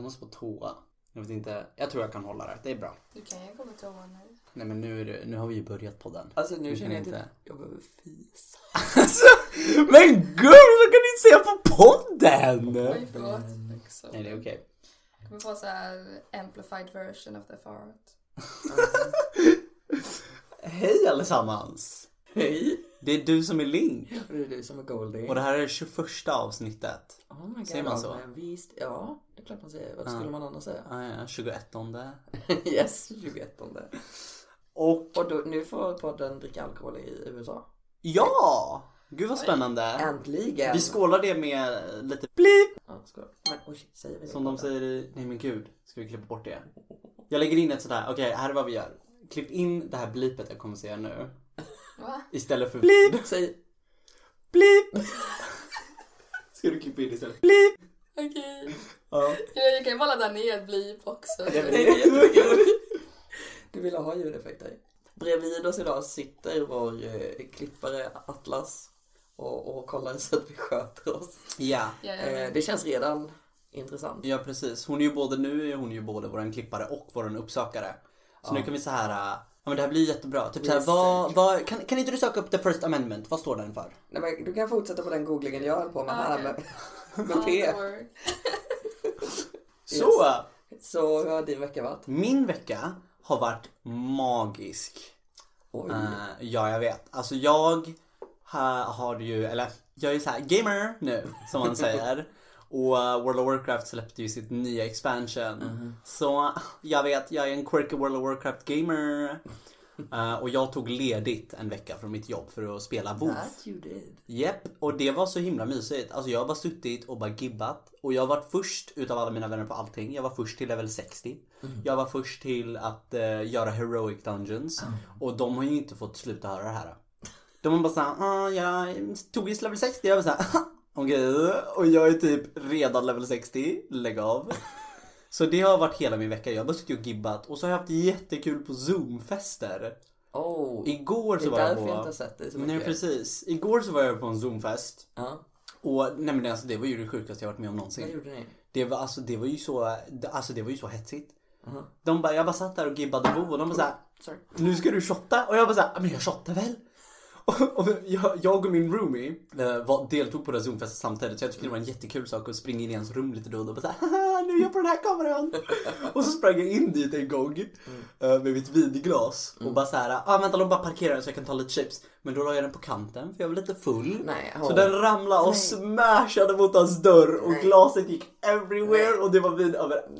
Jag måste på toa. Jag vet inte. Jag tror jag kan hålla det. Det är bra. Du kan ju gå på toa nu. Nej men nu, är det, nu har vi ju börjat på den. Alltså nu Du känner jag kan inte... Jag behöver fisa. Alltså, men gud, vad kan ni inte säga på podden? Oj, förlåt. Också. Nej det är okej. Vi får så här amplified version of the fart. Hej allesammans! Hej! Det är du som är Link. Och det är du som är Goldie. Och det här är det 21 avsnittet. Oh my God, Säger man så? men Visst, ja, det är klart man säger. Vad Ja. skulle man annars säga? Ah, ja, 21 yes, 21 Och Och då, nu får podden dricka alkohol i USA. ja! Gud vad spännande. Äntligen! Vi skålar det med lite blip. Ja, skål. Men oj, säger vi det? Som de säger i... Nej men gud. Ska vi klippa bort det? Jag lägger in ett sådär. Okej, här är vad vi gör. Klipp in det här blipet jag kommer säga nu. Va? Istället för blip, Säg... blip. Ska du klippa in istället? Blip. Okej. Ja. Jag, jag kan ju bara ladda ner blip också. Det är. Du vill ha ljudeffekter. Bredvid oss idag sitter vår eh, klippare Atlas och, och kollar så att vi sköter oss. Ja. Ja, ja, Eh, det känns redan intressant. Ja precis. Hon är ju både nu är hon ju både våran klippare och våran uppsökare. Så nu kan vi så här. Ja men det här blir jättebra. Typ så här, vad, vad, kan, kan inte du söka upp the first amendment? Vad står den för? Nej, men du kan fortsätta på den googlingen jag höll på med här Okej. med, med All P. Så! Så hur har din vecka varit? Min vecka har varit magisk. Oj. Eh, ja, jag vet. Alltså jag ha, har ju, eller jag är så här gamer nu, som man säger. Och eh, World of Warcraft släppte ju sitt nya expansion. Så jag vet, jag är en quirky World of Warcraft gamer. Eh, och jag tog ledigt en vecka från mitt jobb för att spela WoW. That you did. Japp, och det var så himla mysigt. Alltså jag har bara suttit och bara gibbat. Och jag har varit först utav alla mina vänner på allting. Jag var först till level 60. Jag var först till att eh, göra heroic dungeons. Och de har ju inte fått sluta höra det här. De har bara såhär, ah, jag tog just level 60. Jag var såhär, okej. Och jag är typ redan level 60. Lägg av. Så det har varit hela min vecka. Jag har bara suttit och gibbat. Och så har jag haft jättekul på zoomfester. Oh. Igår det så är var jag därför på... jag inte har sett dig så mycket. Nej precis. Igår så var jag på en zoomfest. Ja. Och nej men alltså, det var ju det sjukaste jag varit med om Vad någonsin. gjorde ni? Det var, alltså, det var ju så, alltså, det var ju så hetsigt. De bara, jag bara satt där och gibbade WoW och de bara såhär, nu ska du shotta? Och jag bara såhär, men jag shottar väl? Och, jag, jag och min roomie eh, var, deltog på den zoomfesten samtidigt så jag tyckte det var en jättekul sak att springa in i hans rum lite då och då och bara såhär, nu är jag på den här kameran. och så sprang jag in dit en gång eh, med mitt vinglas och bara såhär, ah vänta de bara parkerar den så jag kan ta lite chips. Men då la jag den på kanten för jag var lite full. Nej, Så den ramlade och Nej. smashade mot hans dörr och Nej. glaset gick everywhere och det var vin överallt.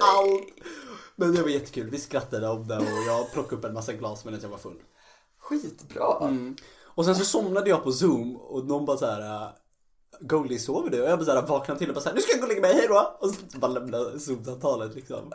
Men det var jättekul, vi skrattade om det och jag plockade upp en massa glas medan jag var full. Skitbra. Mm. Och sen så somnade jag på zoom och någon bara såhär äh, Goldie sover du? Och jag bara såhär vaknade till och bara såhär nu ska jag gå och lägga mig, hejdå! Och så bara lämnade zoom-samtalet liksom.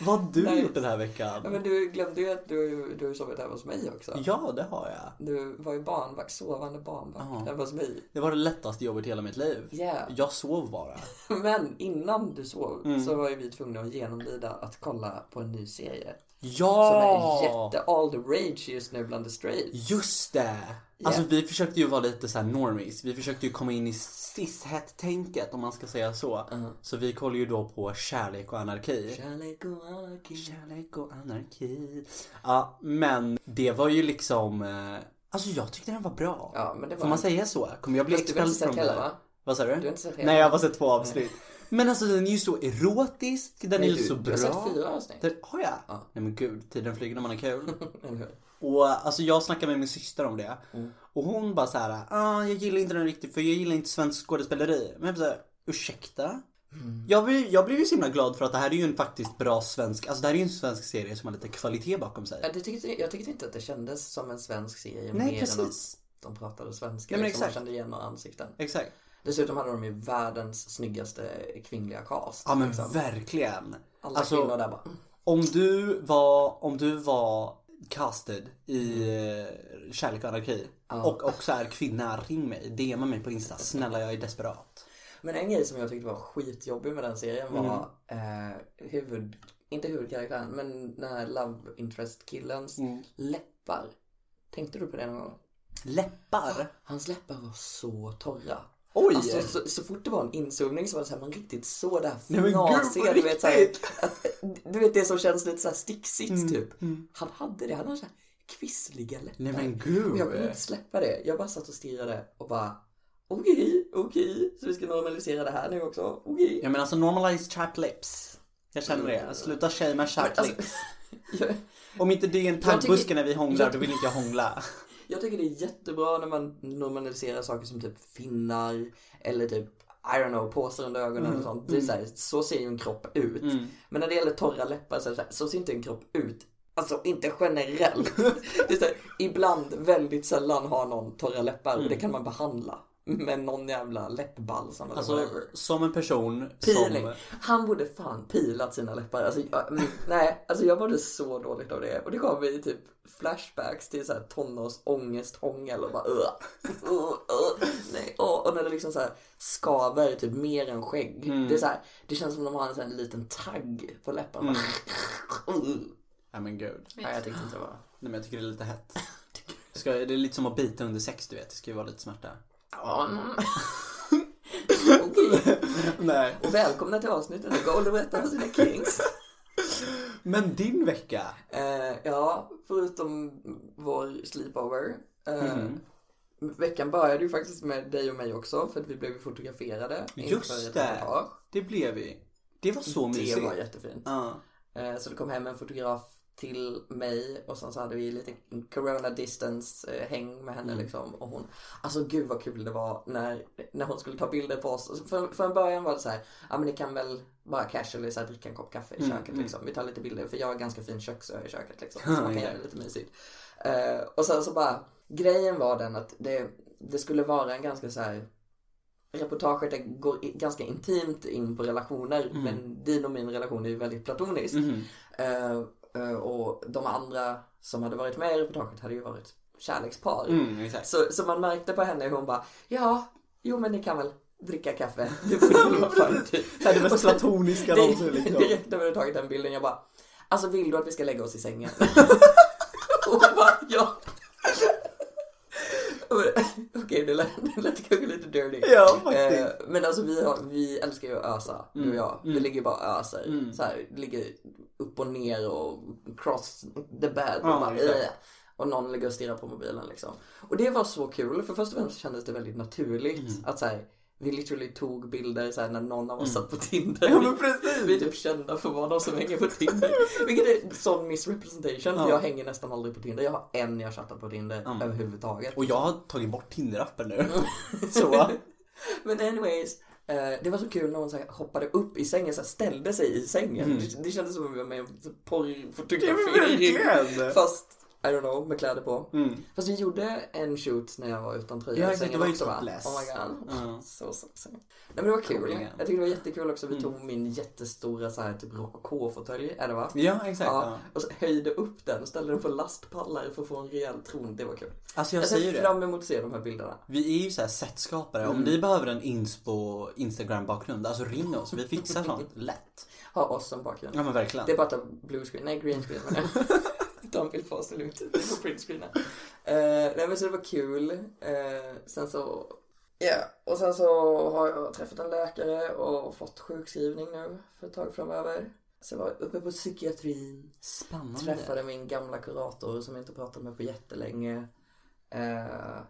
Vad har du Nej. gjort den här Ja, veckan? men du glömde ju att du, du har sovit hemma hos mig också. Ja, det har jag. Du var ju barnvakt, sovande barnvakt Ja. hemma hos mig. Det var det lättaste jobbet i hela mitt liv. Ja. Jag sov bara. Men innan du sov Mm. så var ju vi tvungna att genomlida att kolla på en ny serie. Ja! Som är jätte all the rage just nu bland the straights. Just det! Alltså vi försökte ju vara lite så här normies. Vi försökte ju komma in i cis-het-tänket om man ska säga så. Så vi kollar ju då på Kärlek och anarki. Kärlek och anarki. Kärlek och anarki. Ja, men det var ju liksom... eh, Alltså jag tyckte den var bra. Ja, men det var... Får man säga så? Kommer jag bli expelled från det? va? Vad sa du? Du har inte sett hela? Nej, jag har bara sett två avsnitt. Men alltså den är ju så erotisk, den Nej, är ju du, så bra. har sett fyra avsnitt. Den, har jag? Ja. Nej men gud, tiden flyger när man har kul. Eller hur? Och alltså jag snackade med min syster om det. Mm. Och hon bara så här, ah, jag gillar inte den riktigt för jag gillar inte svensk skådespeleri. Men jag bara så här, ursäkta? Mm. Jag, blev, jag blev ju så himla glad för att det här är ju en faktiskt bra svensk, alltså det här är ju en svensk serie som har lite kvalitet bakom sig. Ja, det tyckte, jag tyckte inte att det kändes som en svensk serie Nej, mer precis. än att de pratade svenska. Nej, men liksom, man exakt. kände igen några ansikten. Exakt. Dessutom hade de ju världens snyggaste kvinnliga cast. Ja men liksom. verkligen. Alla Alltså, kvinnor där bara... mm. om du var, om du var casted i eh, Kärlek och anarki och också är kvinna, ring mig. DMa mig på Insta. Snälla jag är desperat. Men en grej som jag tyckte var skitjobbig med den serien var Mm. eh, huvud... Inte huvudkaraktären, men den här love interest killens Mm. läppar. Tänkte du på det någon gång? Läppar. Hans läppar var så torra. Oj! Alltså, så, så fort det var en inzoomning så var det så här, man riktigt såg det här gud, fnasiga, du vet, du vet det som känns lite så här sticksigt Mm, typ. Han hade det, han hade så här kvissliga läppar. Nej men Och jag kunde gud. inte släppa det. Jag bara satt och stirrade och bara okej, okej, så vi ska normalisera det här nu också, okej. Ja men alltså normalize chat lips. Jag känner det. Sluta shamea chat Alltså, lips. jag, Om inte det är en taggbuske när vi hånglar jag- då vill inte jag hångla. Jag tycker det är jättebra när man normaliserar saker som typ finnar eller typ I don't know, påsar under ögonen och sånt. Det är så, här, så ser ju en kropp ut. Mm. Men när det gäller torra läppar så, här, så ser inte en kropp ut. Alltså inte generellt. Det är så här, ibland, väldigt sällan har någon torra läppar och det kan man behandla. Med någon jävla läppbalsam eller Alltså whatever. som en person Peeling. som... Han borde fan pilat sina läppar. Alltså, jag, mm, nej, alltså jag mådde så dåligt av det. Och det gav mig typ flashbacks till så här tonårs ångest, hångel och bara uh, uh, uh, nej. Och, och när det liksom så här skaver typ mer än skägg. Mm. Det är så här, det känns som de har en sån liten tagg på läpparna. Mm. Ja men gud. Nej, jag tyckte inte det var... Nej men jag tycker det är lite hett. Ska, det är lite som att bita under sex du vet. Det ska ju vara lite smärta. Okej. Nej. Och välkomna till avsnittet där Golden berättar om sina kings. Men din vecka? Eh, ja, förutom vår sleepover. Eh, Mhm. Veckan började ju faktiskt med dig och mig också för att vi blev fotograferade Just det. reportage. Det blev vi. Det var så mysigt. Det var jättefint. Ja. Eh, så det kom hem en fotograf till mig och sen så hade vi lite corona distance eh, häng med henne Mm. liksom. Och hon, alltså gud vad kul det var när, när hon skulle ta bilder på oss. För, för en början var det så här, ja men ni kan väl bara casually så här, dricka en kopp kaffe i Mm, köket mm. liksom. Vi tar lite bilder för jag har ganska fin köksö i köket liksom. Så man kan göra det lite mysigt. Eh, och sen så bara, grejen var den att det, det skulle vara en ganska så här Reportaget går ganska intimt in på relationer Mm. men din och min relation är ju väldigt platonisk. Eh, eh, och de andra som hade varit med i reportaget hade ju varit kärlekspar. Mm. Så, så man märkte på henne hur hon bara, ja, jo men ni kan väl dricka kaffe. Det typ. Det mest platoniska någonsin liksom. Direkt när vi hade tagit den bilden, jag bara, alltså vill du att vi ska lägga oss i sängen? och hon bara, ja. Okej, det lät, det lät kanske lite dirty. Ja, faktiskt. Eh, men alltså vi, har, vi älskar ju att ösa, du och jag. Vi mm. ligger bara och öser. Mm. Så här, ligger upp och ner och cross the bed. Ja, och, bara. "Äh." och någon ligger och stirrar på mobilen liksom. Och det var så kul, för först och främst kändes det väldigt naturligt Mm. att så här, vi literally tog bilder så när någon av oss satt på Tinder. Ja, men precis. Vi är typ kända för att vara de som hänger på Tinder. Vilket är sån missrepresentation, Ja. för jag hänger nästan aldrig på Tinder. Jag har en jag chattat på Tinder Mm. överhuvudtaget. Och jag har tagit bort Tinder-appen nu. Så. Men anyways, eh, det var så kul när hon så hoppade upp i sängen, så ställde sig i sängen. Mm. Det, det kändes som att vi var med i en porrfotografering. Fast, I don't know, med kläder på. Mm. Fast vi gjorde en shoot när jag var utan tröja Ja, exakt, det var ju topless. Oh my god. Ja. Så, så, så. Nej men det var kul. Troligen. Jag tyckte det var jättekul också. Vi Mm. tog min jättestora så här, typ rokoko-fåtölj, är det va? Ja, exakt. Ja, Ja. och så höjde upp den och ställde den på lastpallar för att få en rejäl tron. Det var kul. Alltså jag Jag säger det. fram emot att se de här bilderna. Vi är ju såhär setskapare. Om Mm. ni behöver en inspo Instagram bakgrund, alltså ring oss. Vi fixar sånt lätt. Ha oss som bakgrund. Ja men verkligen. Det är bara att ta blue screen, nej green screen på oss, det är lugnt. På print screenen. Uh, nej men så det var kul. Eh, sen så, ja, och sen så har jag träffat en läkare och fått sjukskrivning nu för ett tag framöver. Så jag var uppe på psykiatrin, Spännande. träffade min gamla kurator som jag inte pratat med på jättelänge. Eh,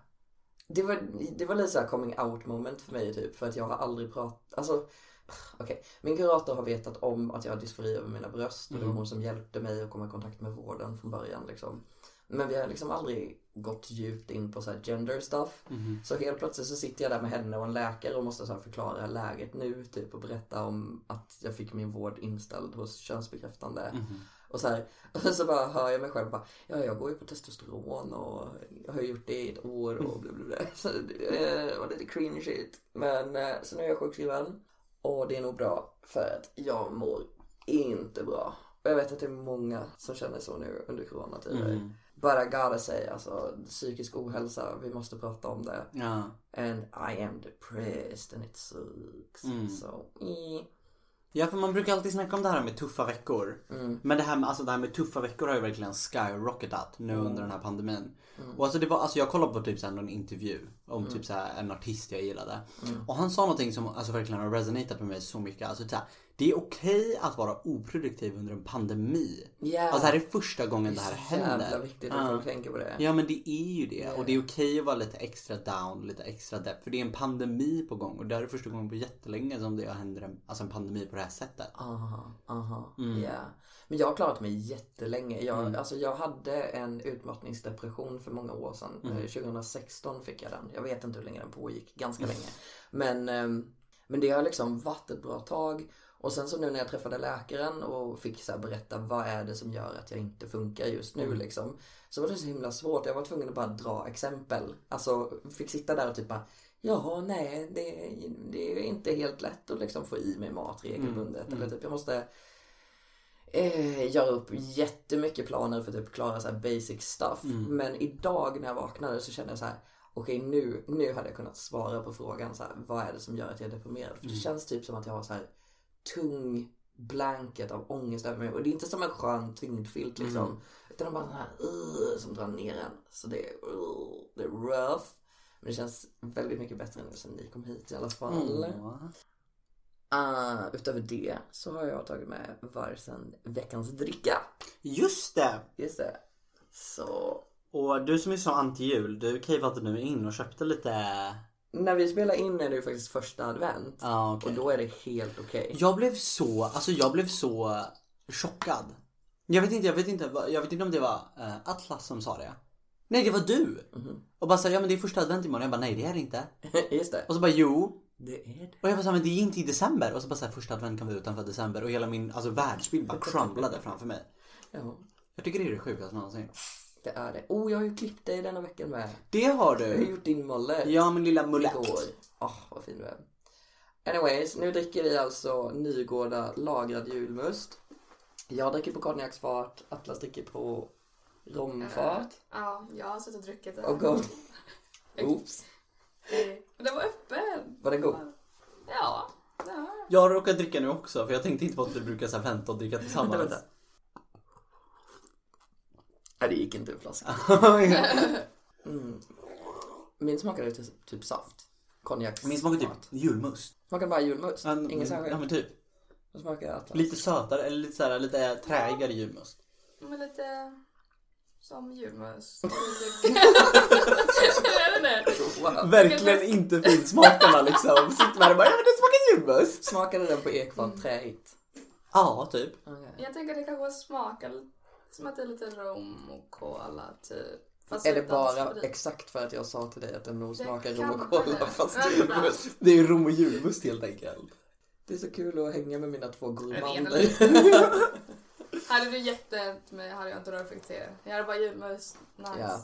det, var, det var lite så här coming out moment för mig typ, för att jag har aldrig pratat, alltså Okej, min kurator har vetat om att jag har dysfori över mina bröst och det var Mm. hon som hjälpte mig att komma i kontakt med vården från början liksom. Men vi har liksom aldrig gått djupt in på så här gender stuff. Mhm. Så helt plötsligt så sitter jag där med henne och en läkare och måste så förklara läget nu typ och berätta om att jag fick min vård inställd hos könsbekräftande. Mhm. Och så här, och så bara hör jag mig själv bara, ja jag går ju på testosteron och jag har gjort det i ett år och bla bla bla. Så det var lite cringe Men eh, så nu är jag sjukskriven och det är nog bra för att jag mår inte bra. Och jag vet att det är många som känner så nu under coronatider. Mm. But I gotta say, alltså psykisk ohälsa, vi måste prata om det. Ja. And I am depressed and it sucks. Mm. So, eh. Ja för man brukar alltid snacka om det här med tuffa veckor. Mm. Men det här, med, alltså, det här med tuffa veckor har ju verkligen skyrocketat nu Mm. under den här pandemin. Och alltså, det var, alltså jag kollade på typ så här, någon intervju om typ så här, en artist jag gillade. Och han sa någonting som alltså, verkligen har resonerat med mig så mycket. Alltså, så här, det är okej att vara oproduktiv under en pandemi. Ja. Alltså det här är första gången det här Så händer. jävla viktigt att Ja. folk tänker på det. Ja men det är ju det. Och det är okej att vara lite extra down, lite extra depp. För det är en pandemi på gång. Och det här är första gången på jättelänge som det händer en, alltså en pandemi på det här sättet. Aha, aha, Mm. ja. Men jag har klarat mig jättelänge. Jag, alltså jag hade en utmattningsdepression för många år sedan. Mm. Eh, 2016 fick jag den. Jag vet inte hur länge den pågick. Ganska länge. Men, ehm, men det har liksom varit ett bra tag. Och sen så nu när jag träffade läkaren och fick så berätta vad är det som gör att jag inte funkar just Mm. nu liksom. Så var det så himla svårt. Jag var tvungen att bara dra exempel. Alltså fick sitta där och typ bara Ja, nej, det, det är inte helt lätt att liksom få i mig mat regelbundet. Eller typ jag måste eh, göra upp jättemycket planer för att typ klara så här basic stuff. Men idag när jag vaknade så kände jag så här. Okej nu, nu hade jag kunnat svara på frågan så här, vad är det som gör att jag är deprimerad? För det känns typ som att jag har så här tung blanket av ångest över mig. Och det är inte som en skön tyngdfilt liksom. Utan det är bara så här uh, som drar ner en. Så det är, uh, det är rough. Men det känns väldigt mycket bättre nu sen ni kom hit i alla fall. Åh. Uh, utöver det så har jag tagit med varsin veckans dricka. Just det! Just det. Så Och du som är så anti-jul, du cavade nu in och köpte lite... när vi spelar in är det ju faktiskt första advent. Ja okej. Och då är det helt okej. Jag blev så, alltså jag blev så chockad. Jag vet inte, jag vet inte, jag vet inte om det var eh, Atlas som sa det. Nej det var du! Och bara sa ja men det är första advent imorgon. Jag bara nej det är det inte. Just det. Och så bara jo. Det är det. Och jag bara men det är inte i december. Och så bara så här, första advent kan vara utanför december. Och hela min alltså, världsbild bara crumblade framför mig. Ja, Jag tycker det är det sjukaste någonsin. Det är det. Oh, jag har ju klippt dig denna veckan med. Det har Jag har du! gjort din mullet. Ja min lilla mulett. Igår. Åh, vad fin du är. Anyways, nu dricker vi alltså Nygårda lagrad julmust. Jag dricker på konjaksfat, Atlas dricker på romfat. Ja, jag har suttit och druckit det. Och god. Oops. Det var öppen. Var den god? Ja, jag. Jag råkar dricka nu också för jag tänkte inte på att vi brukar så här, vänta och dricka tillsammans. Nej, det gick inte en flaska. Mm. Min smakade typ, typ saft. Konjaks. Min smakar typ julmust. Smakar bara julmust. En- Ingen Ja särskild. men typ. Vad smakar Atlas? Lite sötare eller lite, såhär, lite träigare julmust. Men lite som julmust. Wow. Verkligen inte finsmakarna liksom. Sitter man och bara ja men det smakar julmust. Smakade den på ekfat träigt? Ja typ. Okay. Jag tänker att det kanske smakar lite- som att det är lite rom och cola typ. Fast Är det bara sprit. exakt för att jag sa till dig att den nog smakar rom och cola det. fast? Det är rom och julmust helt enkelt. Det är så kul att hänga med mina två gourmander. Hade du gett det mig hade jag inte rört till. Jag hade bara julmust. Nice. Ja.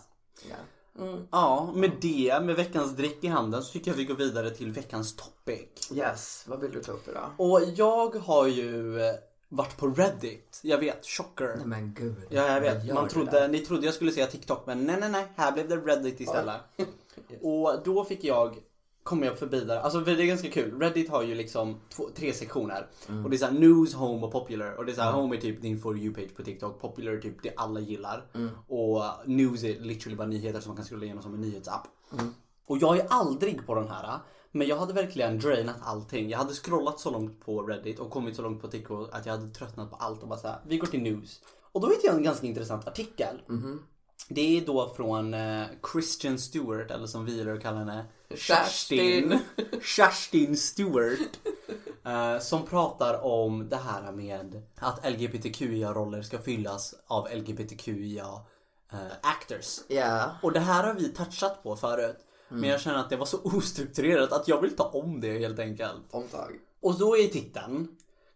ja. Mm. Ja, med det, med veckans drick i handen så tycker jag vi går vidare till veckans topic. Yes, vad vill du ta upp idag? Och jag har ju eh, varit på Reddit. Jag vet, chocker. Nej men gud. Ja, jag vet. Man trodde, ni trodde jag skulle säga TikTok men nej, nej, nej. Här blev det Reddit istället. Och då fick jag, kom jag förbi där. Alltså det är ganska kul. Reddit har ju liksom två, tre sektioner. Mm. Och det är såhär news, home och popular. Och det är såhär home är typ din for you page på TikTok. Popular är typ det alla gillar. Mm. Och news är literally bara nyheter som man kan scrolla igenom som en nyhetsapp. Mm. Och jag är aldrig på den här. Men jag hade verkligen drainat allting. Jag hade scrollat så långt på Reddit och kommit så långt på TikTok att jag hade tröttnat på allt och bara såhär, vi går till news. Och då hittade jag en ganska intressant artikel. Mhm. Det är då från eh, Christian Stewart, eller som vi gillar att kalla henne, Kerstin. Kerstin Stewart. eh, som pratar om det här med att LGBTQIA-roller ska fyllas av LGBTQIA eh, actors. Ja. Och det här har vi touchat på förut. Men jag känner att det var så ostrukturerat att jag vill ta om det helt enkelt. Omtag. Och då är titeln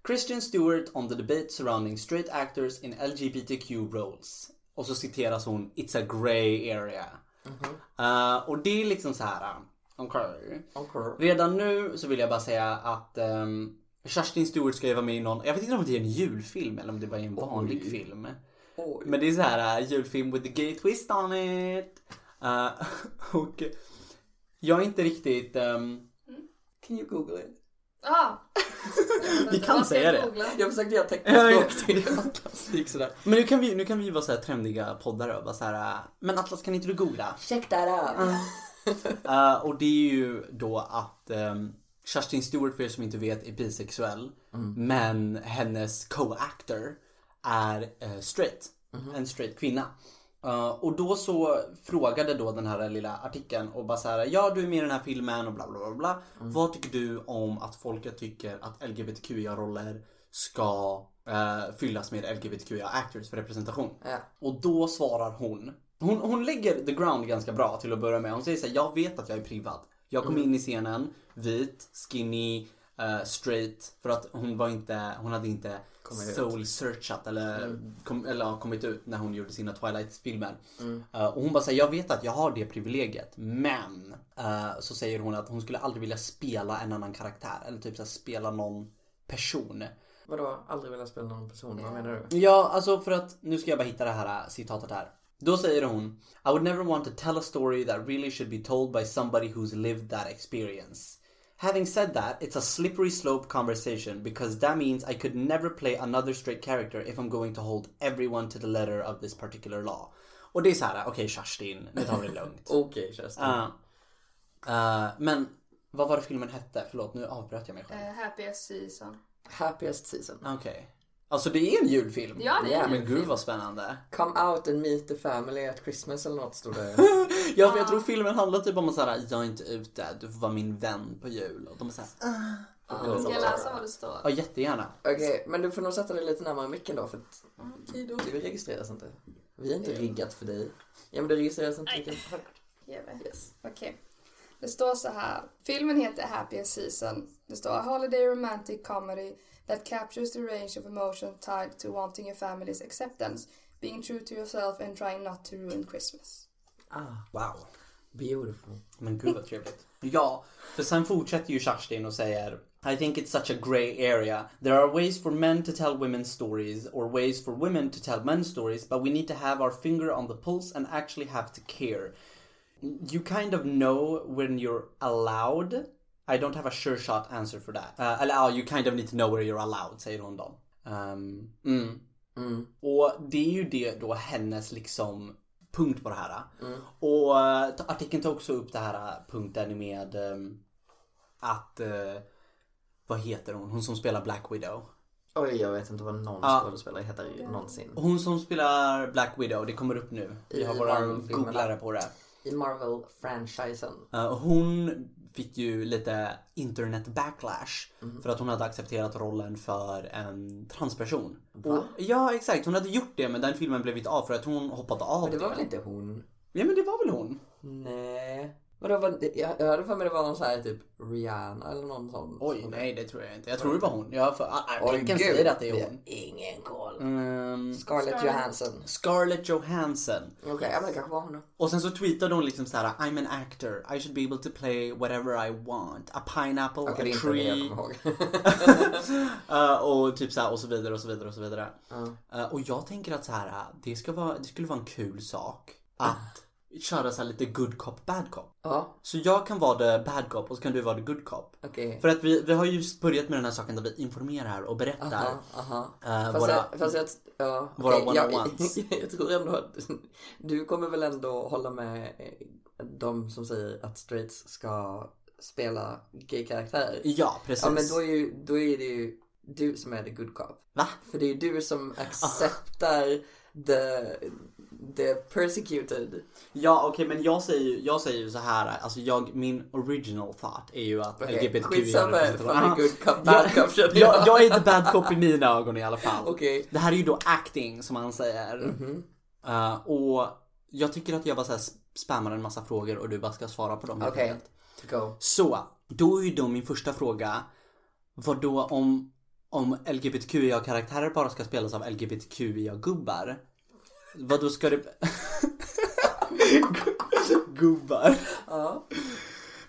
Christian Stewart on the debate surrounding straight actors in LGBTQ roles. Och så citeras hon It's a grey area. Eh, och det är liksom så här. uh, Okej. Okej. Redan nu så vill jag bara säga att um, Kerstin Stewart ska ju vara med i någon, jag vet inte om det är en julfilm eller om det bara är en vanlig Oj. film. Oj. Men det är så här uh, julfilm with the gay twist on it. Uh, och jag är inte riktigt... Um, Can you google it? Ah. Vi kan säga det. googla? Jag försökte göra teckenspråk sådär. Men nu kan vi, nu kan vi vara så här trendiga poddare och bara så här. äh, Men Atlas kan inte du googla? Check that out. Uh, och det är ju då att um, Kerstin Stewart för er som inte vet är bisexuell. Men hennes co-actor är eh, straight. En straight kvinna. Uh, och då så frågade då den här lilla artikeln och bara så här, ja du är med i den här filmen och bla bla bla bla. Vad tycker du om att folket tycker att LGBTQIA-roller ska eh, fyllas med LGBTQIA-actors för representation? Ja. Och då svarar hon, hon, hon lägger the ground ganska bra till att börja med. Hon säger så här, jag vet att jag är privad. Jag kom in i scenen, vit, skinny, eh, straight. För att hon var inte, hon hade inte Kommit ut. soul searchat eller, kom, eller ja, kommit ut när hon gjorde sina Twilight-filmer. Mm. Eh, och hon bara säger jag vet att jag har det privilegiet. Men eh, så säger hon att hon skulle aldrig vilja spela en annan karaktär. Eller typ så här, spela någon person. Vadå, aldrig vilja spela någon person? Vad menar du? Ja, alltså för att nu ska jag bara hitta det här äh, citatet här. Då säger hon I would never want to tell a story that really should be told by somebody who's lived that experience. Having said that, it's a slippery slope conversation because that means I could never play another straight character if I'm going to hold everyone to the letter of this particular law. Och det är så här, okej Kerstin, nu tar vi det lugnt. Okej Kerstin. Uh, uh, men vad var det filmen hette? Förlåt, nu avbröt jag mig själv. Eh, happiest season. Happiest season. Okej. Alltså det är en julfilm? Ja, det är en Men julfilm. gud vad spännande. Come out and meet the family at Christmas eller något stod det. Ja, för jag tror filmen handlar typ om att såhär, jag är inte ute, du får vara min vän på jul. Och de är såhär, ah. Ska jag läsa vad det står? ja jättegärna. Okej, men du får nog sätta dig lite närmare micken då för att Okej då. du registreras inte. Vi är inte riggat för dig. Ja men det registreras inte. Yes. Okej. Det står så här. Filmen heter Happiest Season. Det står A holiday romantic comedy that captures the range of emotion tied to wanting your family's acceptance, being true to yourself and trying not to ruin Christmas. Ah, Wow. beautiful. Men gud vad trevligt. Ja, för sen fortsätter ju Kerstin och säger I think it's such a grey area. There are ways for men to tell women's stories or ways for women to tell men's stories, but we need to have our finger on the pulse and actually have to care. You kind of know when you're allowed. I don't have a sure shot answer for that. Uh, eller ja, you kind of need to know where you're allowed, säger hon då. Um, mm. Mm. Och det är ju det då hennes liksom punkt på det här. Mm. Och eh, artikeln tar också upp det här eh, punkten med ehm, att eh, vad heter hon? Hon som spelar Black Widow. Oj, jag vet inte vad någon Ja. skådespelare heter någonsin. Hon som spelar Black Widow, det kommer upp nu. Vi har våra googlare på det. I Marvel-franchisen. Och hon fick ju lite internet backlash Mhm. för att hon hade accepterat rollen för en transperson. Va? Och, ja exakt, hon hade gjort det men den filmen blev inte av för att hon hoppade av Men det var väl inte hon? Ja men det var väl hon? Nej. Var, det- jag, jag hade för mig det var någon sån här typ Rihanna eller någon sån. Oj, nej det tror jag inte. Jag tror det var hon. Jag för, Oj, artikeln gud. säger att det är har hon. Ingen koll. Mm, Scarlett Scarlett. Johansson. Scarlett Johansson. Okej, ja men det kanske var hon då. Och sen så tweetade hon liksom så här: I'm an actor. I should be able to play whatever I want. A pineapple, är a inte det jag tree. Uh, och typ så här, och så vidare och så vidare och så vidare. Ja. Uh, och jag tänker att så här, uh, det, ska vara, det skulle vara en kul sak att köra så lite good cop, bad cop. Ja, Så jag kan vara the bad cop och så kan du vara the good cop. okej. För att vi, vi har just börjat med den här saken där vi informerar och berättar. Aha, aha. eh, Fast, våra, jag, fast jag, ja, våra okej, jag, one-on-ones. jag tror ändå att du kommer väl ändå hålla med eh, de som säger att straights ska spela gay-karaktärer. Ja, precis. Ja men då är, ju, då är det ju du som är the good cop. Va? För det är ju du som acceptar the, the persecuted. Ja okej men jag säger ju jag säger ju så här, alltså jag, min original thought är ju att Okej, LGBTQ skitsamma the good cop, bad cop jag, jag. jag är the bad cop i mina ögon i alla fall. Okej. Det här är ju då acting som man säger. Mhm. Eh, och jag tycker att jag bara så här spammar en massa frågor och du bara ska svara på dem. Okej, enkelt. go. Så, då är ju då min första fråga. Vad då om, om LGBTQIA-karaktärer bara ska spelas av LGBTQIA-gubbar? Vad då ska det... Gubbar? Ja.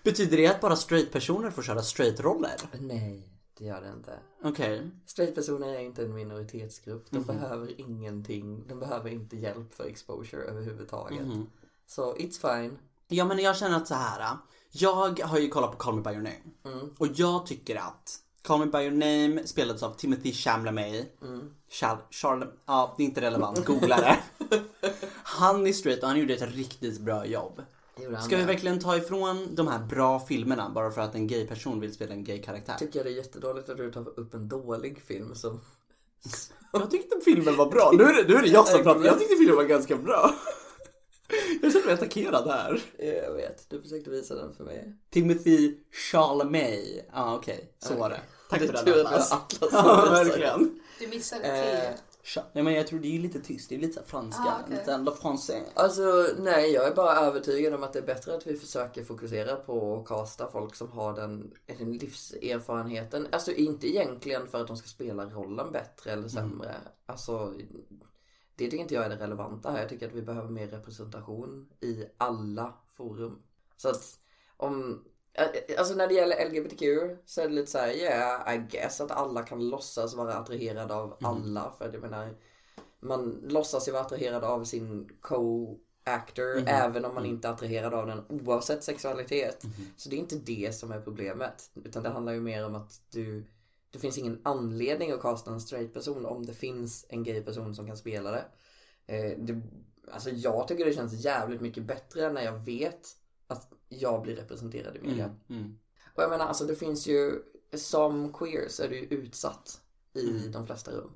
Betyder det att bara straight-personer får köra straight-roller? Nej, det gör det inte. Okej. Straight-personer är inte en minoritetsgrupp. De behöver ingenting. De behöver inte hjälp för exposure överhuvudtaget. Mhm. Så it's fine. Ja men jag känner att så här. Jag har ju kollat på Call Me By Your Name. Mm. Och jag tycker att Call Me By Your Name spelades av Timothy Chalamet. Mm. Chal, Charle, ja, det är inte relevant. Googla det. Han är straight och han gjorde ett riktigt bra jobb. Ska vi verkligen ta ifrån de här bra filmerna bara för att en gay person vill spela en gay karaktär? Tycker jag det är jättedåligt att du tar upp en dålig film som... Jag tyckte filmen var bra. Nu är det, nu är det jag som pratar. Jag tyckte filmen var ganska bra. Jag känner mig attackerad här. Jag vet, du försökte visa den för mig. Timothy Chalamet. Ja ah, okej, så var det. Tack Det för är den Atlas. Ja verkligen. Du missade T. Nej men jag tror det är lite tyst. Det är lite så franska. Ah, okej. Lite le français. Alltså nej, jag är bara övertygad om att det är bättre att vi försöker fokusera på att casta folk som har den, den livserfarenheten. Alltså inte egentligen för att de ska spela rollen bättre eller sämre. Alltså det tycker inte jag är det relevanta här. Jag tycker att vi behöver mer representation i alla forum. Så att om Alltså när det gäller LGBTQ så är det lite såhär, yeah I guess att alla kan låtsas vara attraherade av alla. För att jag menar, man låtsas ju vara attraherad av sin co-actor även om man inte är attraherad av den oavsett sexualitet. Så det är inte det som är problemet. Utan det handlar ju mer om att du det finns ingen anledning att casta en straight person om det finns en gay person som kan spela det. Eh, det alltså jag tycker det känns jävligt mycket bättre när jag vet att jag blir representerad i media. Mm. Och jag menar alltså det finns ju, som queer så är du ju utsatt i Mm. de flesta rum.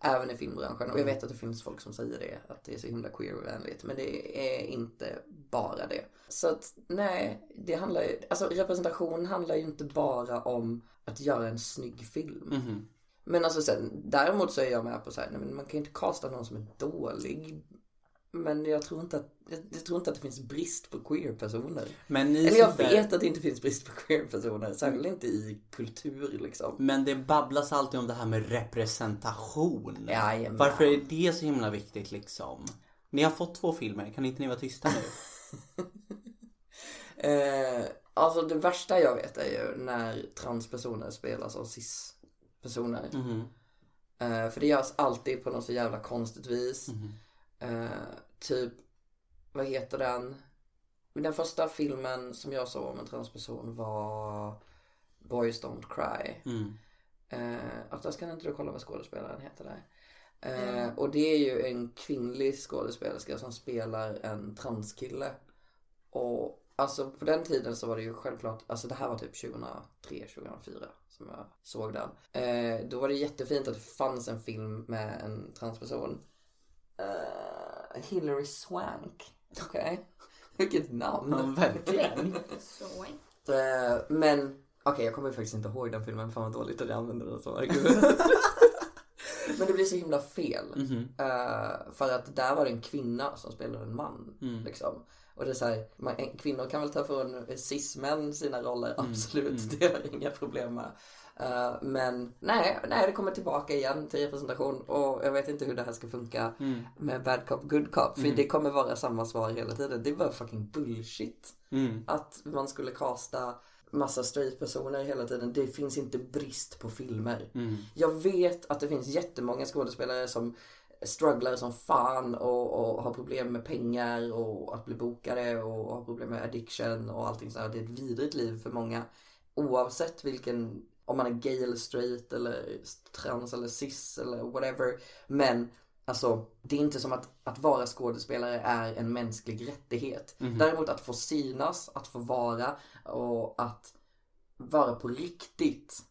Även i filmbranschen. Och jag vet att det finns folk som säger det, att det är så himla queervänligt. Men det är inte bara det. Så att nej, det handlar ju, alltså representation handlar ju inte bara om att göra en snygg film. Mhm. Men alltså sen, däremot så är jag med på så här, nej, men man kan ju inte kasta någon som är dålig. Men jag tror inte att, jag, tror inte att det finns brist på queer-personer. Men ni Eller jag vet att det inte finns brist på queer-personer, särskilt inte i kultur liksom. Men det babblas alltid om det här med representation. Jajamän. Varför är det så himla viktigt liksom? Ni har fått två filmer, kan inte ni vara tysta nu? Eh, alltså det värsta jag vet är ju när transpersoner spelas av cis-personer. Mhm. Eh, för det görs alltid på något så jävla konstigt vis. Mhm. Eh, typ, vad heter den? Den första filmen som jag såg om en transperson var Boys Don't Cry. Mm. Eh, kan inte du kolla vad skådespelaren heter där? Eh, och det är ju en kvinnlig skådespelerska som spelar en transkille. Och alltså på den tiden så var det ju självklart, alltså det här var typ 2003, 2004 som jag såg den. Eh, då var det jättefint att det fanns en film med en transperson. Eh, Hillary Swank. Okej. Vilket namn. Ja, verkligen. Eh, men okej, jag kommer faktiskt inte ihåg den filmen. Fan vad dåligt att jag använder den som argument. men det blir så himla fel. Mhm. Eh, för att där var det en kvinna som spelade en man. Mm. Liksom. Och det är så här, man, en- kvinnor kan väl ta från cis-män sina roller, Mm. absolut. Det har jag inga problem med. Eh, men nej, nej, det kommer tillbaka igen till representation och jag vet inte hur det här ska funka Mm. med bad cop, good cop. För det kommer vara samma svar hela tiden. Det är bara fucking bullshit. Mm. Att man skulle kasta massa straight personer hela tiden. Det finns inte brist på filmer. Mm. Jag vet att det finns jättemånga skådespelare som strugglar som fan och, och har problem med pengar och att bli bokade och har problem med addiction och allting sådär. Det är ett vidrigt liv för många. Oavsett vilken, om man är gay eller straight eller trans eller cis eller whatever. Men Alltså, det är inte som att, att vara skådespelare är en mänsklig rättighet. Däremot att få synas, att få vara och att vara på riktigt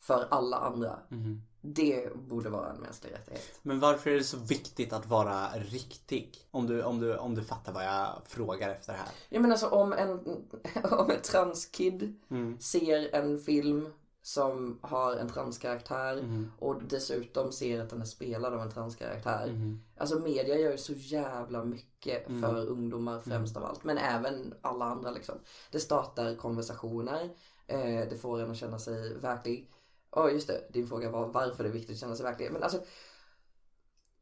för alla andra. Mhm. Det borde vara en mänsklig rättighet. Men varför är det så viktigt att vara riktig? Om du, om du, om du fattar vad jag frågar efter här. Jag menar alltså om en, om en transkid Mm. ser en film som har en transkaraktär Mhm. och dessutom ser att den är spelad av en transkaraktär. Mhm. Alltså media gör ju så jävla mycket Mm. för ungdomar främst av allt. Men även alla andra liksom. Det startar konversationer. Eh, det får en att känna sig verklig. Ja just det, din fråga var varför det är viktigt att känna sig verklig. Men alltså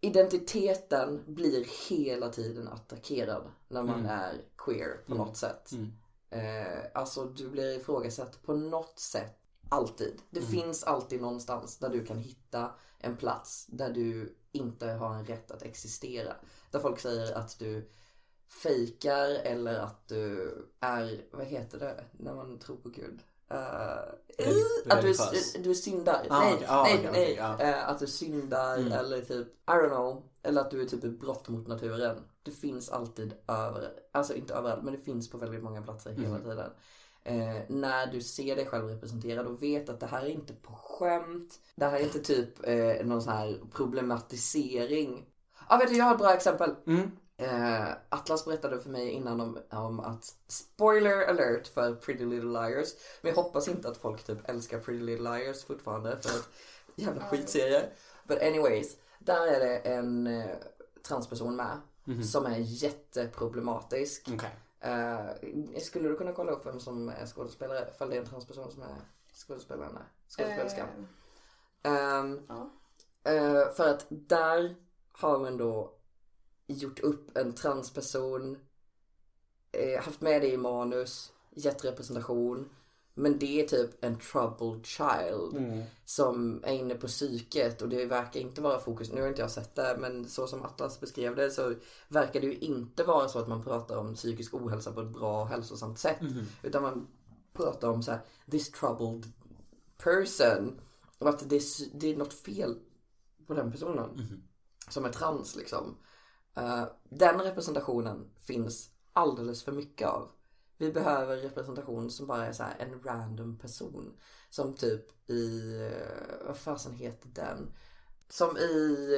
Identiteten blir hela tiden attackerad när man Mm. är queer på något sätt. Mm. Eh, alltså du blir ifrågasatt på något sätt. Alltid. Det Mm. finns alltid någonstans där du kan hitta en plats där du inte har en rätt att existera. Där folk säger att du fejkar eller att du är, vad heter det, när man tror på Gud? Reli- att du, du syndar. Ah, nej. Ah, nej, okej, nej. okej, ja. eh, att du syndar eller typ, I don't know. Eller att du är typ ett brott mot naturen. Det finns alltid över, alltså inte överallt, men det finns på väldigt många platser hela Mm. tiden. Eh, när du ser dig själv representerad och vet att det här är inte på skämt. Det här är inte typ eh, någon sån här problematisering. Ja, vet du, jag har ett bra exempel. Mm. Eh, Atlas berättade för mig innan om, om att spoiler alert för Pretty Little Liars. Men jag hoppas inte att folk typ älskar Pretty Little Liars fortfarande för att jävla skitserie. But anyways, där är det en eh, transperson med som är jätteproblematisk. Okej. Eh, skulle du kunna kolla upp vem som är skådespelare? Ifall det är en transperson som är skådespelaren? Skådespelerskan. Eh, Ehm, ja. Eh, för att där har man då gjort upp en transperson, eh, haft med det i manus, gett representation. Men det är typ en troubled child Mm. som är inne på psyket och det verkar inte vara fokus, nu har inte jag sett det men så som Atlas beskrev det så verkar det ju inte vara så att man pratar om psykisk ohälsa på ett bra hälsosamt sätt. Utan man pratar om så här, this troubled person. Och att det är, det är något fel på den personen. Som är trans liksom. Eh, den representationen finns alldeles för mycket av. Vi behöver representation som bara är så här en random person. Som typ i, eh, vad fasen heter den? Som i,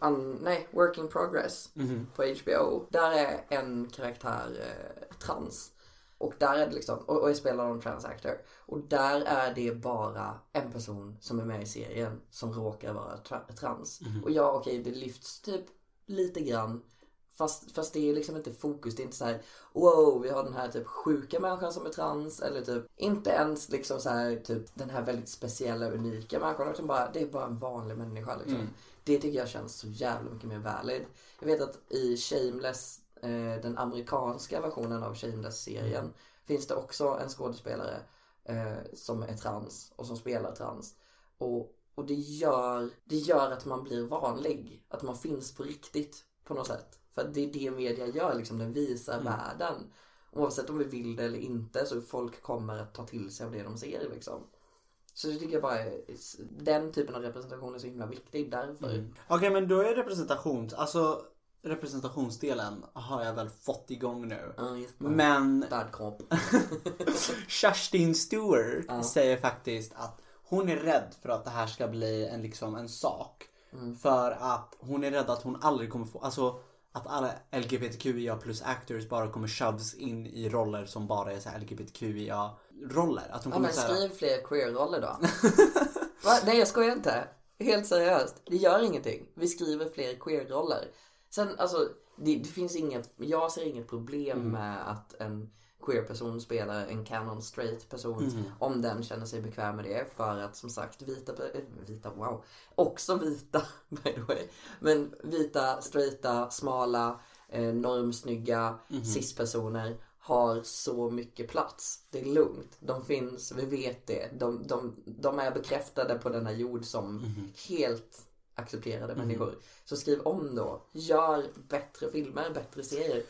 eh, un, nej, Work in Progress på HBO. Där är en karaktär eh, trans. Och där är det liksom, och, och jag spelar någon trans actor. Och där är det bara en person som är med i serien som råkar vara tra- trans. Och ja, okej, det lyfts typ lite grann. Fast, fast det är liksom inte fokus. Det är inte så här, wow, vi har den här typ sjuka människan som är trans. Eller typ, inte ens liksom så här, typ den här väldigt speciella, unika människan. Utan bara, det är bara en vanlig människa liksom. Det tycker jag känns så jävla mycket mer valid. Jag vet att i Shameless, eh, den amerikanska versionen av Shameless-serien, finns det också en skådespelare eh, som är trans och som spelar trans. Och, och det, gör, det gör att man blir vanlig. Att man finns på riktigt på något sätt. För att det är det media gör, liksom, den visar världen. Oavsett om vi vill det eller inte så folk kommer att ta till sig av det de ser liksom. Så det tycker jag bara är, den typen av representation är så himla viktig därför. Okej men då är representation, alltså representationsdelen har jag väl fått igång nu. Ja, just det. Men. Kerstin Stewart säger faktiskt att hon är rädd för att det här ska bli en, liksom, en sak. För att hon är rädd att hon aldrig kommer få, alltså att alla LGBTQIA plus actors bara kommer shoves in i roller som bara är så LGBTQIA roller. Att Ja kommer men så här, skriv fler queer-roller då. Nej jag skojar inte. Helt seriöst. Det gör ingenting. Vi skriver fler queer-roller. Sen alltså, det, det finns inget, jag ser inget problem med att en queer-person spelar en canon straight person om den känner sig bekväm med det för att som sagt vita, eh, vita, wow, också vita by the way, men vita, straighta, smala, eh, normsnygga cis-personer har så mycket plats. Det är lugnt. De finns, vi vet det. De, de, de är bekräftade på denna jord som helt accepterade människor. Så skriv om då. Gör bättre filmer, bättre serier.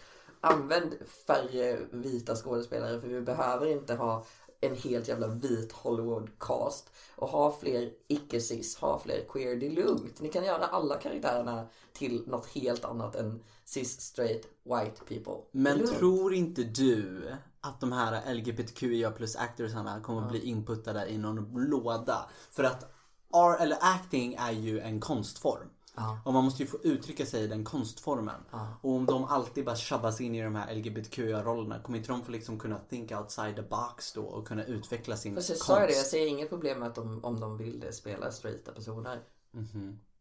Använd färre vita skådespelare för vi behöver inte ha en helt jävla vit Hollywood-cast. Och ha fler icke-cis, ha fler queer. Det är lugnt. Ni kan göra alla karaktärerna till något helt annat än cis, straight, white people. Men tror inte du att de här LGBTQIA plus actorsarna kommer bli inputtade i någon låda? För att R, eller acting är ju en konstform. Ja. Och man måste ju få uttrycka sig i den konstformen. Och om de alltid bara shabbas in i de här LGBTQIA-rollerna, kommer inte de få liksom kunna think outside the box då och kunna utveckla sin jag konst? sa ju det, jag ser inget problem med att de, om de vill det, spela straighta personer.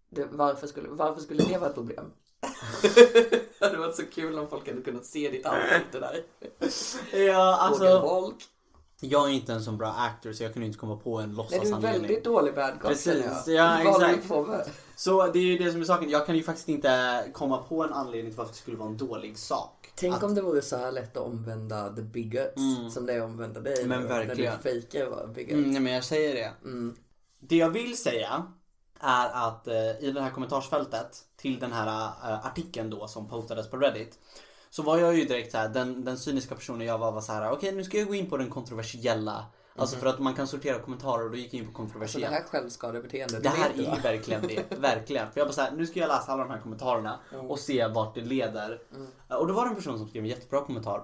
Det, varför, skulle, varför skulle det vara ett problem? det hade varit så kul om folk hade kunnat se ditt ansikte där. Ja, alltså. folk. Jag är inte en sån bra actor så jag kunde inte komma på en Nej, du är låtsasanledning. väldigt dålig bad cop Precis, jag. ja, exakt. Så det är ju det som är saken. Jag kan ju faktiskt inte komma på en anledning till varför det skulle vara en dålig sak. Tänk Att- om det vore så här lätt att omvända the bigots som det är att omvända dig. Men nu, verkligen. När du fejkar vara bigot. Mm, nej, men jag säger det. Mm. Det jag vill säga är att eh, i det här kommentarsfältet till den här eh, artikeln då som postades på Reddit. Så var jag ju direkt så här, den, den cyniska personen jag var var så här: okej nu ska jag gå in på den kontroversiella Alltså för att man kan sortera kommentarer och då gick jag in på Så kontroversiellt. det här är självskadebeteende. Det här är ju verkligen det. Verkligen. För jag bara så här, nu ska jag läsa alla de här kommentarerna och se vart det leder. Och då var det en person som skrev en jättebra kommentar.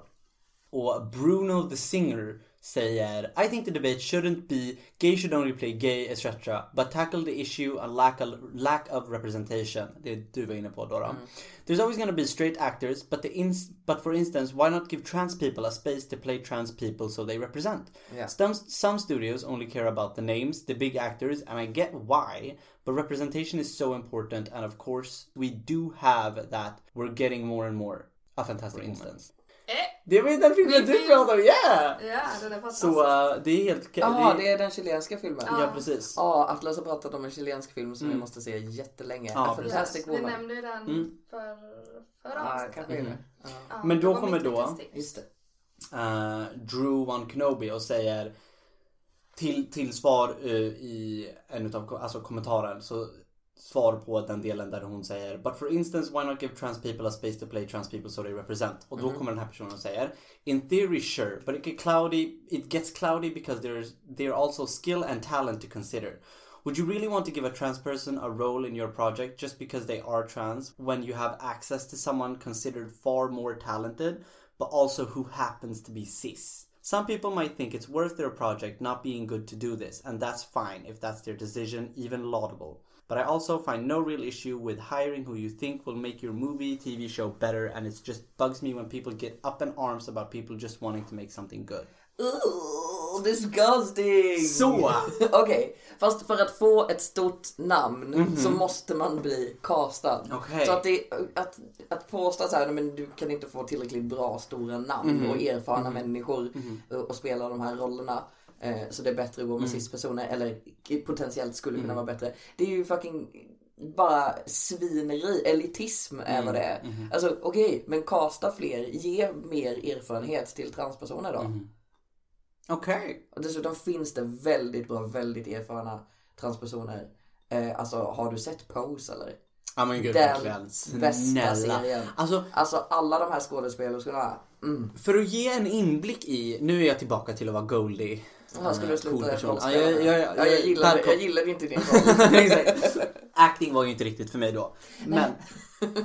Och Bruno the Singer säger I think the debate shouldn't be gay should only play gay etc. But tackle the issue on lack of, lack of representation. Det du var inne på då. då. Mm. There's always gonna be straight actors but, the ins- but for instance why not give trans people a space to play trans people so they represent? Yeah. Some, some studios only care about the names, the big actors, and I get why, but representation is so important, and of course, we do have that. We're getting more and more. A fantastic mm. instance. Eh, Det var ju den filmen du pratade om, yeah! ja, den är fantastisk. Så uh, det är helt... Jaha, det är den chilenska filmen. Ja, precis. Ja, Atlas har pratat om en chilensk film som vi Mm. måste se jättelänge. Ja, Fantastic vi Woman. nämnde ju den Mm. för, förra Ja, avsnittet. Ja. Ja, Men då kommer då- uh, Drew One Kenobi och säger till, till svar uh, i en utav alltså kommentaren så svar på den delen där hon säger But for instance why not give trans people a space to play trans people so they represent? Och då mhm. kommer den här personen och säger In theory sure but it, get cloudy, it gets cloudy because there's there are also skill and talent to consider. Would you really want to give a trans person a role in your project just because they are trans when you have access to someone considered far more talented but also who happens to be cis? Some people might think it's worth their project not being good to do this, and that's fine if that's their decision, even laudable. But I also find no real issue with hiring who you think will make your movie, TV show better, and it just bugs me when people get up in arms about people just wanting to make something good. Ooh, disgusting! Så! Okej, fast för att få ett stort namn så måste man bli castad. Okej. Så att, det, att, att påstå så här, men du kan inte få tillräckligt bra stora namn och erfarna människor och, och spela de här rollerna. Eh, så det är bättre att gå med cis-personer, eller potentiellt skulle kunna vara bättre. Det är ju fucking bara svineri, elitism är vad det är. Alltså okej, men casta fler, ge mer erfarenhet till transpersoner då. Okej. Och dessutom finns det väldigt bra, väldigt erfarna transpersoner. Eh, alltså har du sett Pose eller? Ja men gud Den verkligen. bästa serien. Alltså Alltså alla de här skådespelerskorna. Mm. för att ge en inblick i, nu är jag tillbaka till att vara Goldie. Ska du Eh, sluta cool. Ja, jag, jag, jag, ja, jag, gillade, jag gillade inte din roll. Acting var ju inte riktigt för mig då. Men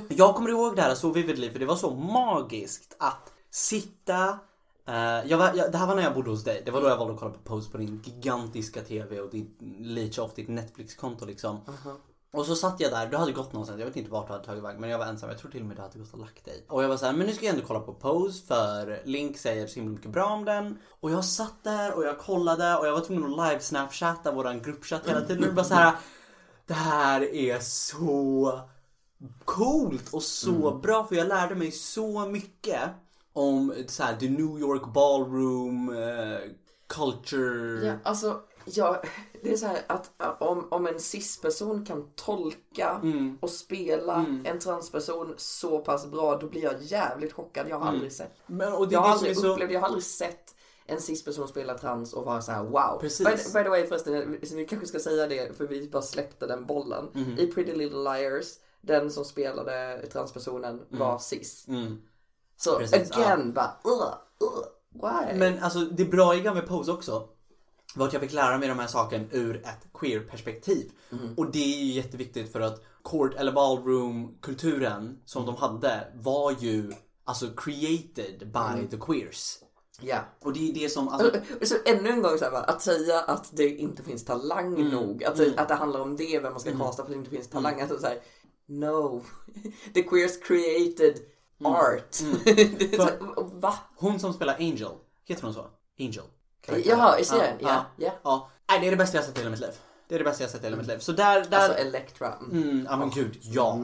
jag kommer ihåg det här så vividly för det var så magiskt att sitta eh, jag var, jag, det här var när jag bodde hos dig. Det var då jag valde att kolla på Pose på din gigantiska TV och ditt Leech Off, ditt Netflix-konto liksom. Och så satt jag där, du hade gått någonstans, jag vet inte vart du hade tagit vägen men jag var ensam, jag tror till och med du hade gått och lagt dig. Och jag var så här, men nu ska jag ändå kolla på Pose för Link säger så himla mycket bra om den. Och jag satt där och jag kollade och jag var tvungen att live snapchatta våran gruppchatt hela tiden och bara så här. Det här är så coolt och så bra för jag lärde mig så mycket om så här, the New York ballroom eh, culture. Ja, alltså, ja, det är så här att om, om en cis-person kan tolka Mm. och spela en transperson så pass bra, då blir jag jävligt chockad. Jag har aldrig sett. Men, och det Jag har aldrig så... upplevt, jag har aldrig sett en cis-person spela trans och vara så här: wow. Precis. By, by the way förresten, vi kanske ska säga det för vi bara släppte den bollen. Mhm. I Pretty Little Liars, den som spelade transpersonen var cis. Mm. Så Precis, again, bara uh, uh, why? Men alltså det braiga med Pose också var att jag fick lära mig de här sakerna ur ett queer-perspektiv. Och det är ju jätteviktigt för att court eller ballroom-kulturen som de hade var ju alltså created by the queers. Ja. Och det är det som, alltså, Så ännu en gång så här, att säga att det inte finns talang Mm. nog, att, det, att det handlar om det, vem man ska kasta för att det inte finns talang. Alltså så här, no, the queers created Mm. art. här, va? hon som spelar Angel, heter hon så? Angel? Jaha, i serien? Ja, ja. ja. Nej, det är det bästa jag sett i hela mitt liv. Det är det bästa jag sett i hela mitt liv. Så där, där... Alltså Elektra. Mm. Mm, ja men gud, ja.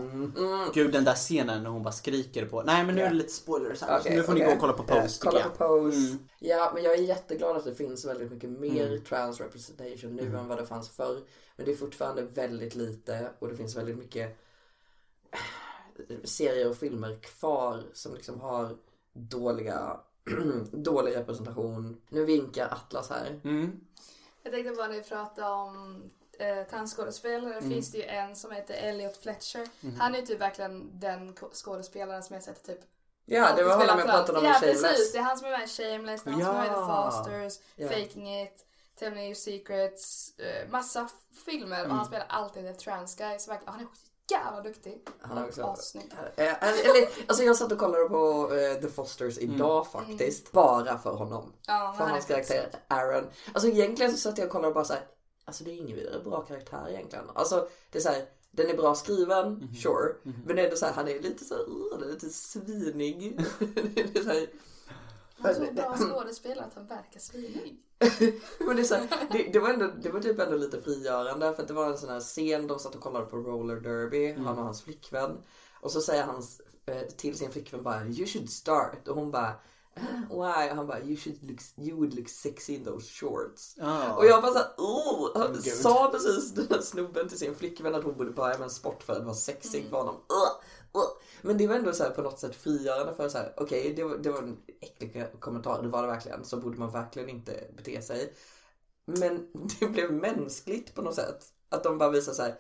Gud den där scenen när hon bara skriker på... Nej men nu är det lite spoilers här. så Okej, nu får ni okej. gå och kolla på Pose tycker Kolla jag. på Pose. Mm. Ja, men jag är jätteglad att det finns väldigt mycket mer Mm. trans representation nu än vad det fanns förr. Men det är fortfarande väldigt lite och det finns väldigt mycket eh, serier och filmer kvar som liksom har dåliga dålig representation. Nu vinkar Atlas här. Mm. Jag tänkte bara när vi pratade om eh, transskådespelare Mm. finns det ju en som heter Elliot Fletcher. Han är ju typ verkligen den skådespelaren som jag sett typ Ja, det var honom jag pratade om i Ja Shameless. precis, det är han som är med i Shameless, det är han som är med i The Ja. Fosters, Ja. Faking It. Telling You Secrets, eh, massa filmer Mm. och han spelar alltid en trans guy. Så verkligen, han är jävla duktig. Han är också... Assnygg. Eller, alltså jag satt och kollade på eh, The Fosters idag faktiskt. Bara för honom. Ja, För hans karaktär Aaron. Alltså egentligen så satt jag och kollade och bara så här. Alltså det är ingen vidare bra karaktär egentligen. Alltså det är så här. Den är bra skriven, sure. Men det är ändå så här, han är lite så här, uh, han är lite svinig. det är så här, Han är så bra skådespelare att han verkar svinig. men det, är så här, det, det, var ändå, det var typ ändå lite frigörande för att det var en sån här scen, de satt och kollade på roller derby, han och hans flickvän. Och så säger han eh, till sin flickvän bara you should start och hon bara "Ah, why? Och han bara you should look, you would look sexy in those shorts. Ja. Och jag bara såhär, oh! Han Gud. sa precis den här snubben till sin flickvän att hon borde börja med en sport för att vara sexig för honom. Uh. Men det var ändå så här på något sätt frigörande för så här, okej det, var, det var en äcklig kommentar, det var det verkligen. Så borde man verkligen inte bete sig. Men det blev mänskligt på något sätt. Att de bara visar så här.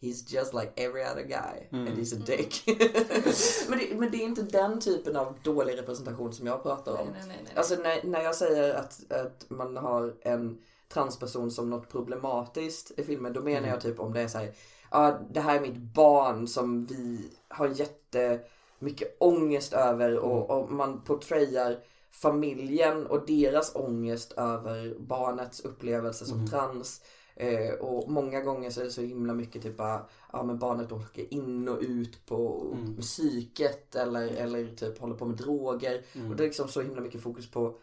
He's just like every other guy and he's a dick. men, det, men det är inte den typen av dålig representation som jag pratar om. Nej, nej, nej, nej. Alltså när, när jag säger att, att man har en transperson som något problematiskt i filmen, då menar jag typ om det är så här, ja det här är mitt barn som vi har jättemycket ångest över och, och man portrayar familjen och deras ångest över barnets upplevelse som trans. Eh, och många gånger så är det så himla mycket typ bara, ja men barnet åker in och ut på psyket eller, eller typ håller på med droger. Och det är liksom så himla mycket fokus på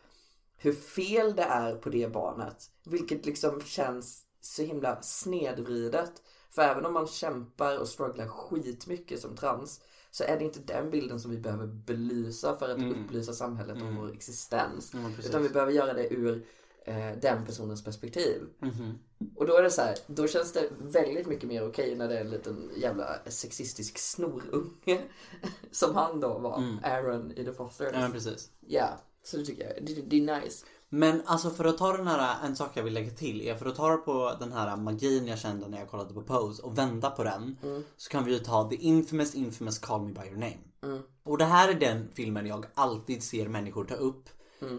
hur fel det är på det barnet. Vilket liksom känns så himla snedvridet. För även om man kämpar och strugglar skitmycket som trans så är det inte den bilden som vi behöver belysa för att upplysa samhället om vår existens. Precis. Utan vi behöver göra det ur eh, den personens perspektiv. Mhm. Och då är det så här, då känns det väldigt mycket mer okej när det är en liten jävla sexistisk snorunge. Som han då var, Aaron i The Fosters. Ja, precis. Ja, så det tycker jag. Det, det är nice. Men alltså för att ta den här, en sak jag vill lägga till är för att ta på den här magin jag kände när jag kollade på Pose och vända på den. Så kan vi ju ta The Infamous Infamous Call Me By Your Name. Och det här är den filmen jag alltid ser människor ta upp.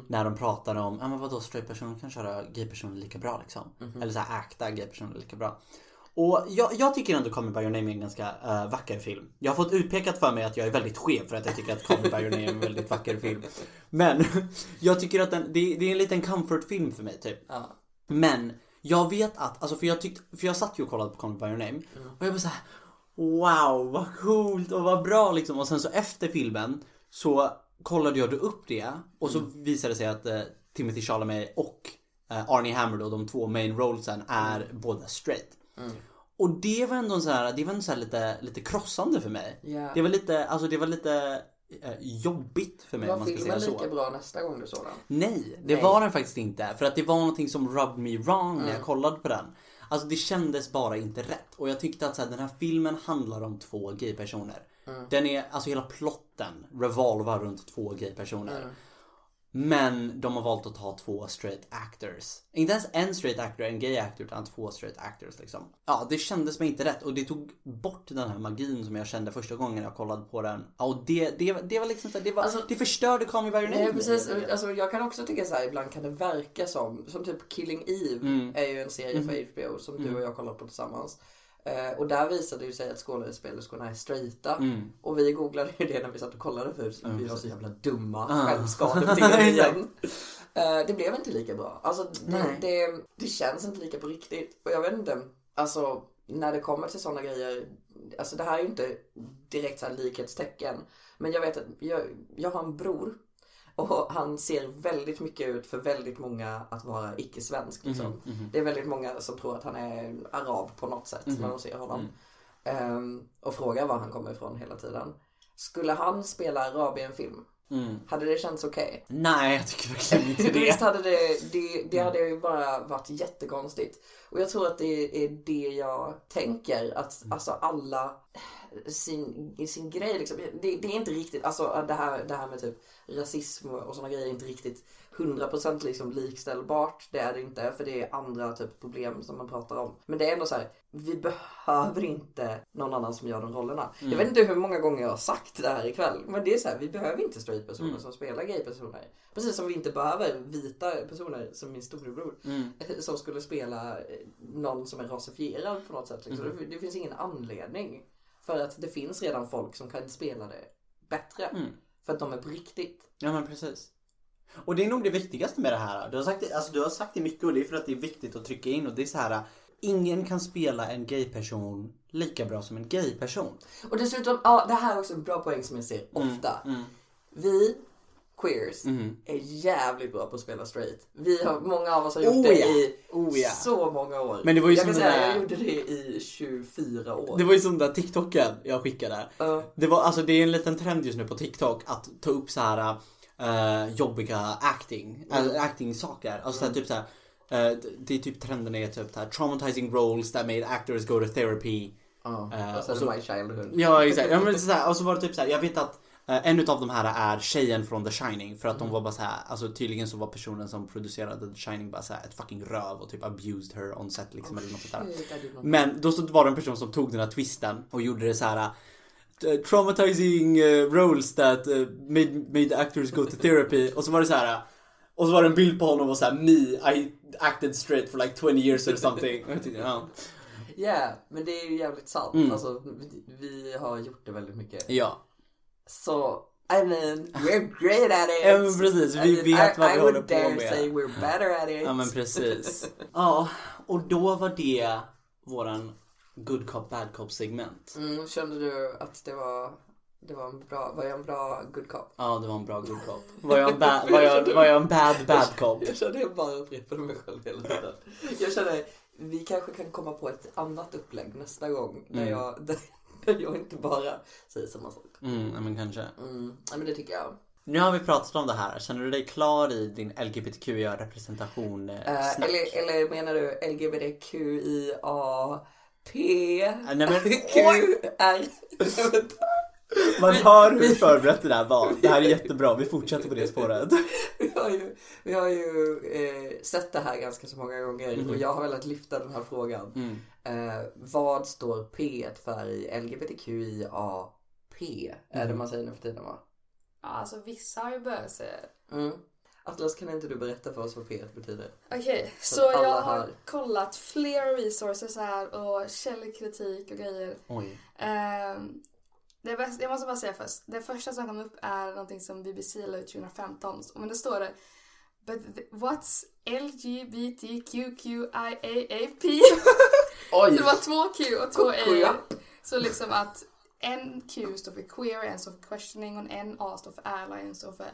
När de pratar om, ja men vadå straight personer kan köra gay personer lika bra liksom. Eller så här acta gay personer lika bra. Och jag, jag tycker ändå Call Me By Your Name är en ganska eh, vacker film. Jag har fått utpekat för mig att jag är väldigt skev för att jag tycker att Call Me By Your Name är en väldigt vacker film. Men jag tycker att den, det, det är en liten comfort-film för mig typ. Ja. Men jag vet att, alltså för jag tyckte, för jag satt ju och kollade på Call Me By Your Name och jag var så här: Wow vad coolt och vad bra liksom. Och sen så efter filmen så kollade jag upp det och så visade det sig att eh, Timothy Chalamet och eh, Arnie Hammer då, de två main rollsen är båda straight. Och det var ändå så här, det var ändå så lite, lite krossande för mig. Ja. Det var lite, alltså det var lite eh, jobbigt för mig om Var man ska filmen säga så. lika bra nästa gång du såg den? Nej, det Nej. var den faktiskt inte. För att det var någonting som rubbed me wrong när Mm. jag kollade på den. Alltså det kändes bara inte rätt. Och jag tyckte att så här, den här filmen handlar om två gay-personer. Mm. Den är, alltså hela plotten revolvar runt två gay-personer. Mm. Men de har valt att ta två straight actors. Inte ens en straight actor, en gay actor, utan två straight actors liksom. Ja, det kändes mig inte rätt och det tog bort den här magin som jag kände första gången jag kollade på den. Ja, och det, det, det var liksom så det, var, Alltså- det förstörde Call Me By Your Name. Nej precis, alltså, jag kan också tycka så här, ibland kan det verka som, som typ Killing Eve är ju en serie för HBO som du och jag kollar på tillsammans. Eh, och där visade det ju sig att skådespelerskorna är straighta. Och vi googlade ju det när vi satt och kollade för vi var så jävla dumma självskadebeteenden. uh, det blev inte lika bra. Alltså det, det, det känns inte lika på riktigt. Och jag vet inte, alltså när det kommer till sådana grejer. Alltså det här är ju inte direkt så likhetstecken. Men jag vet att jag, jag har en bror. Och han ser väldigt mycket ut för väldigt många att vara icke-svensk. Liksom. Det är väldigt många som tror att han är arab på något sätt när de ser honom. Ehm, och frågar var han kommer ifrån hela tiden. Skulle han spela arab i en film? Hade det känts okej? Nej, jag tycker verkligen inte det. Visst hade det, det, det hade ju bara varit jättekonstigt. Och jag tror att det är det jag tänker. Att alltså alla, sin, sin grej liksom. Det, det är inte riktigt, alltså det här, det här med typ rasism och sådana grejer är inte riktigt 100% liksom likställbart. Det är det inte för det är andra typ problem som man pratar om. Men det är ändå så här, vi behöver inte någon annan som gör de rollerna. Jag vet inte hur många gånger jag har sagt det här ikväll. Men det är så här, vi behöver inte straight personer som spelar gay personer. Precis som vi inte behöver vita personer som min storebror. Som skulle spela eh, någon som är rasifierad på något sätt. Liksom. Det, det finns ingen anledning. För att det finns redan folk som kan spela det bättre. För att de är på riktigt. Ja men precis. Och det är nog det viktigaste med det här. Du har sagt det, alltså, du har sagt det mycket och det är för att det är viktigt att trycka in och det är så här. Ingen kan spela en gay-person lika bra som en gay-person. Och dessutom, ja det här är också en bra poäng som jag ser ofta. Vi queers är jävligt bra på att spela straight. Vi har, många av oss har gjort Oh det ja. i Oh ja. så många år. Men det var ju jag som kan den säga, där- jag gjorde det i 24 år. Det var ju som den där TikToken jag skickade. Ja. Det, var, alltså, det är en liten trend just nu på TikTok att ta upp så här eh, jobbiga acting, äh, acting-saker. Alltså så här, typ så här, eh, det är typ trenden är typ så här, traumatizing roles that made actors go to therapy. Ja, Eh, och så och så- My Childhood. Ja exakt. Ja, men så här, och så var det typ så här, jag vet att en utav de här är tjejen från The Shining för att de var bara så här, alltså tydligen så var personen som producerade The Shining bara så här, ett fucking röv och typ abused her on set liksom eller något sånt där. Men då så var det en person som tog den här twisten och gjorde det så här. eh, Traumatizing eh, roles that eh, made, made actors go to therapy. Och så var det så här. Och så var det en bild på honom och så här, me, I acted straight for like 20 years or something. Ja. Ja, men det är ju jävligt sant. Mm. Alltså, vi, vi har gjort det väldigt mycket. ja. Så, I mean, we're great at it! Ja, men precis. Vi I mean, vet vad I, vi I håller would på dare med. say we're better at it. Ja men precis. Ja, och då var det våran good cop bad cop segment. Mm, kände du att det var, det var en bra, var jag en bra good cop? Ja, det var en bra good cop. Var jag en bad, var jag, var jag en bad bad cop? Jag kände jag bara upprepade mig själv hela tiden. Jag känner, vi kanske kan komma på ett annat upplägg nästa gång. Där, Mm. jag, där, jag inte bara säger samma sak. Mm, men kanske. Mm, men det tycker jag. Nu har vi pratat om det här. Känner du dig klar i din LGBTQIA-representation? Eh, Eh, snack? eller, eller menar du LGBTQIAP? nej, men- QR? Man hör hur förberett det där var. Det här är jättebra. Vi fortsätter på det spåret. Vi har ju, vi har ju eh, sett det här ganska så många gånger Mhm. och jag har velat lyfta den här frågan. Mm. Eh, vad står P för i LGBTQIAP? Är det man säger nu för tiden va? Ja, alltså vissa har ju börjat säga Mm. Atlas kan inte du berätta för oss vad P betyder? Okej, Så så, jag har hör. kollat flera resources här och källkritik och grejer. Oj. Ehm, det bästa, jag måste bara säga först. Det första som kom upp är någonting som BBC la ut 2015. Men då står det But th- what's LGBTQQIAAP? Oj! Så det var två Q och två A. Queer. Så liksom att en Q står för queer, en står för questioning och en A står för ally, en står för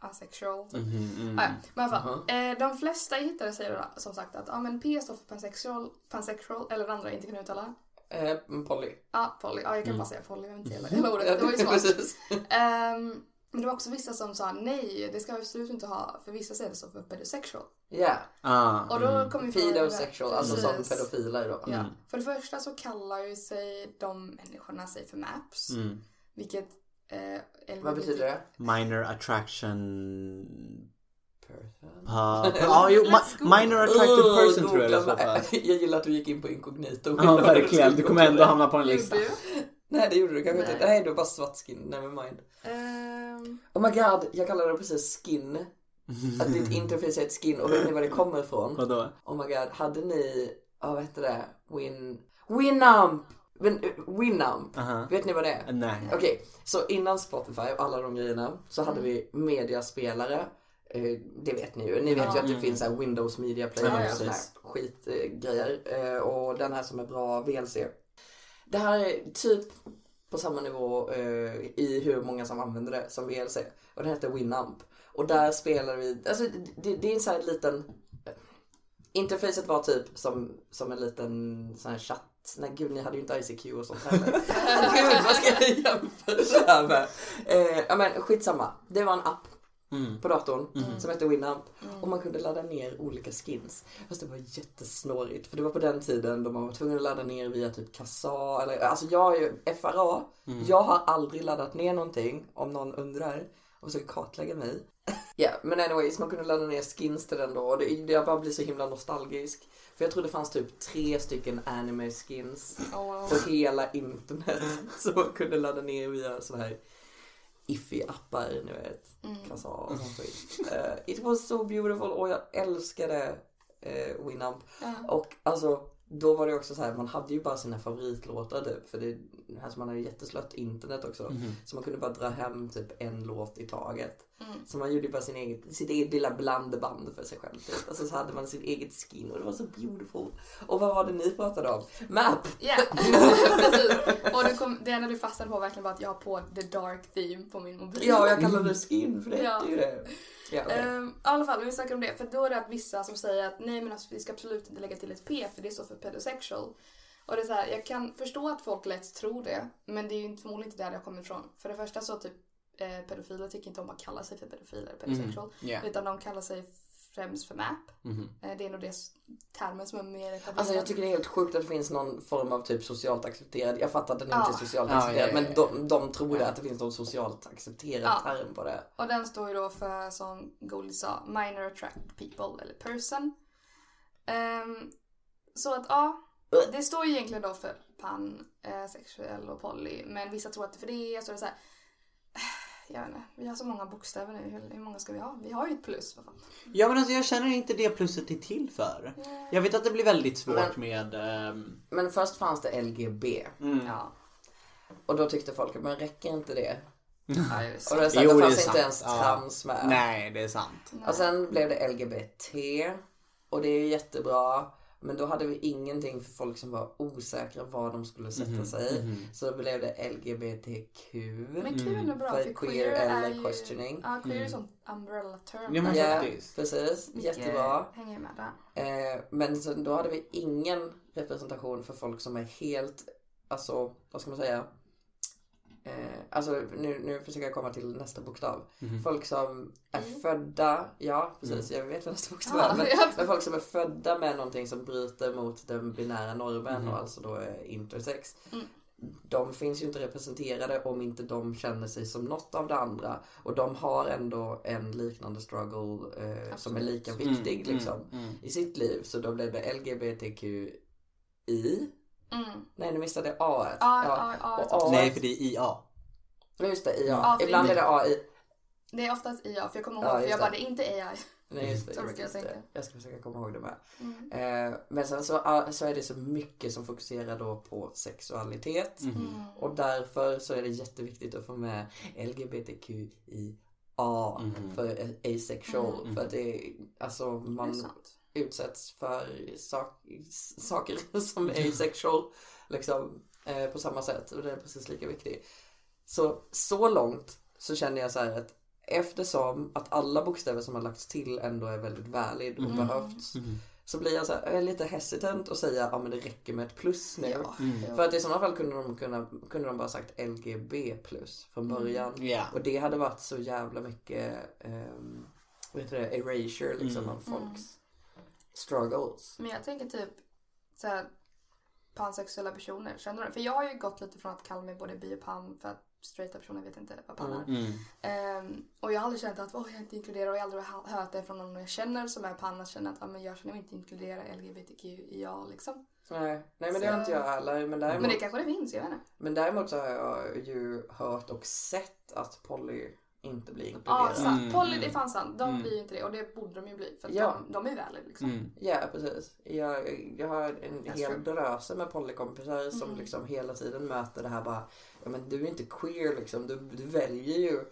asexual. typ. Mhm, mm. Ja, men i alla fall. Eh, de flesta jag hittade säger då, som sagt att ja, men P står för pansexual, pansexual eller andra jag inte kan uttala. Eh, Polly. Ja, poly. Ja, jag kan bara säga poly. Jag vet inte hela, ordet. Det var ju svårt. Ehm, men det var också vissa som sa nej, det ska vi absolut inte ha. För vissa säger det står för pedosexual. Ja, Ah, Och då mm. kommer vi pedosexual, alltså som pedofiler då. Ja. Mm. För det första så kallar ju sig de människorna sig för maps. Mm. Vilket... Eh, Vad betyder det? Minor attraction... Person. Pa, ja, jo, ma, minor attracted Oh, person tror jag det. Jag gillar att du gick in på inkognito. Ja, verkligen. Du kommer ändå hamna på en lista. Nej, det gjorde du kanske Nej. inte. Nej, du var bara svart skin. Never mind. Ehm, Oh my god, jag kallade det precis skin. Att ditt interface är ett skin. Och vet ni var det kommer ifrån? Vadå? Oh my god, hade ni, ja vad heter det? Win... Winamp! Win, uh, Winamp! Aha. Vet ni vad det är? Nej. Okej, så innan Spotify och alla de grejerna så hade vi mediaspelare. Eh, det vet ni ju. Ni vet ju att det finns så här Windows Media Player Ja, och sådana här skitgrejer. Eh, och den här som är bra VLC. Det här är typ på samma nivå eh, i hur många som använder det som VLC. Och den heter Winamp. Och där spelar vi, alltså det, det är en sån här liten Interfacet var typ som, som en liten sån här chatt. Nej gud, ni hade ju inte ICQ och sånt heller. gud, vad ska jag jämföra det här med? Eh, ja men skitsamma. Det var en app på datorn som hette Winamp. Och man kunde ladda ner olika skins. Fast det var jättesnårigt. För det var på den tiden då man var tvungen att ladda ner via typ Kassa eller alltså jag är ju FRA. Jag har aldrig laddat ner någonting om någon undrar och försöker kartlägga mig. Ja, men anyways, man kunde ladda ner skins till den då och det, jag bara blir så himla nostalgisk. För jag tror det fanns typ tre stycken anime skins Oh, wow. på hela internet som man kunde ladda ner via sådana här iffy-appar, ni vet. Mm. Kassa och sånt skit. Eh, it was so beautiful och jag älskade uh, Winamp. Ja. Och alltså, då var det också så här, man hade ju bara sina favoritlåtar typ. För det, alltså man hade jätteslött internet också. Så man kunde bara dra hem typ en låt i taget. Mm. Så man gjorde bara sin egen, sitt eget lilla blandband för sig själv. Typ. Alltså så hade man sitt eget skin och det var så beautiful. Och vad var det ni pratade om? Map! Ja, precis. Och det, kom, det enda du fastnade på verkligen var att jag har på the dark theme på min mobil. Ja, jag kallade det skin för det Ja. ju det. Ja, okej. Ehm, I alla fall, vi snackar om det. För då är det att vissa som säger att nej men alltså, vi ska absolut inte lägga till ett P för det står för pedosexual. Och det är så här, jag kan förstå att folk lätt tror det, men det är ju inte- förmodligen inte där det har kommit ifrån. För det första så typ eh, pedofiler tycker inte om att kalla sig för pedofiler, pedosexual. Ja. Utan de kallar sig främst för MAP. Mhm. Eh, det är nog det termen som är mer etablerad. Alltså jag tycker det är helt sjukt att det finns någon form av typ socialt accepterad. Jag fattar att den Ja. inte är socialt Ja, accepterad ja, ja, men de, de tror det att det finns någon socialt accepterad Ja. term på det. Och den står ju då för, som Goldie sa, minor attract people eller person. Ehm, så att ja, det står ju egentligen då för pan, eh, sexuell och poly. Men vissa tror att det är för det. Så det är så här, jag vet inte, vi har så många bokstäver nu. Hur, hur många ska vi ha? Vi har ju ett plus. Vad fan. Ja men alltså jag känner inte det plusset är till för. Jag vet att det blir väldigt svårt Men- med... ehm, Men först fanns det LGB. mm. Ja, Och då tyckte folk, men räcker inte det? ja just Och det. det, är Jo, det det fanns inte sant. ens Ja. trans med. Nej, det är sant. Och sen blev det LGBT. Och det är ju jättebra. Men då hade vi ingenting för folk som var osäkra var de skulle sätta Mhm, sig. Så då blev det LGBTQ. Men Q är nog bra För för queer queer är eller ju... questioning. Ja, queer är ju sånt umbrella term. Ja, men faktiskt. precis. Mycket Jättebra. Hänger med där. Eh, men sen, då hade vi ingen representation för folk som är helt, alltså vad ska man säga? Eh, alltså nu, nu försöker jag komma till nästa bokstav. Folk som är Mm. födda, ja precis jag vet vad nästa bokstav är. Men, ja. men folk som är födda med någonting som bryter mot den binära normen och alltså då är intersex. Mm. De finns ju inte representerade om inte de känner sig som något av det andra. Och de har ändå en liknande struggle eh, som är lika viktig liksom Mm, mm. i sitt liv. Så då blev det LGBTQI. Mm. Nej, nu missade jag A. Ja, ja, ja, Och tror A. Nej, för det är IA. Just det, IA. Ja, för Ibland är det AI. Det är oftast IA, för jag kommer Ja, ihåg, för just jag det. bara, det är inte AI. Nej, just det. Just, just det. Jag ska försöka komma ihåg det med. Mm. Eh, men sen så, så är det så mycket som fokuserar då på sexualitet. Mm. Och därför så är det jätteviktigt att få med LGBTQIA Mhm. för asexual. Mm. För att det är, alltså Det är man sant. Utsätts för sak, saker som är asexual. Liksom eh, på samma sätt. Och det är precis lika viktigt. Så, så långt så känner jag så här att eftersom att alla bokstäver som har lagts till ändå är väldigt valid och behövts. Så blir jag så här, jag är lite hesitant att säga ja men det räcker med ett plus nu. Ja, ja. För att i sådana fall kunde de, kunna, kunde de bara sagt LGB plus från början. Ja. Och det hade varit så jävla mycket um, vad heter det, erasure liksom Mm. av folks struggles. Men jag tänker typ så här, pansexuella personer, känner du? För jag har ju gått lite från att kalla mig både bi och pan för att straighta personer vet inte vad pan är. Mm. Ehm, och jag har aldrig känt att åh, jag är inte inkluderad och jag har aldrig hört det från någon jag känner som är pan att känna att ah, men jag känner mig inte inkluderad LGBTQIA liksom. Nej, nej men det Så- har inte jag heller. Men däremot, Men det kanske det finns, jag vet inte. men däremot så har jag ju hört och sett att poly inte blir Ja, inkluderad. sant. Mm, Polly, mm. det är fan sant. De Mm. blir ju inte det och det borde de ju bli för Ja. de, de är valid liksom. Mm. Ja, precis. Jag, jag har en That's hel dröse med polykompisar som Mm. liksom hela tiden möter det här bara, ja men du är inte queer liksom, du, du väljer ju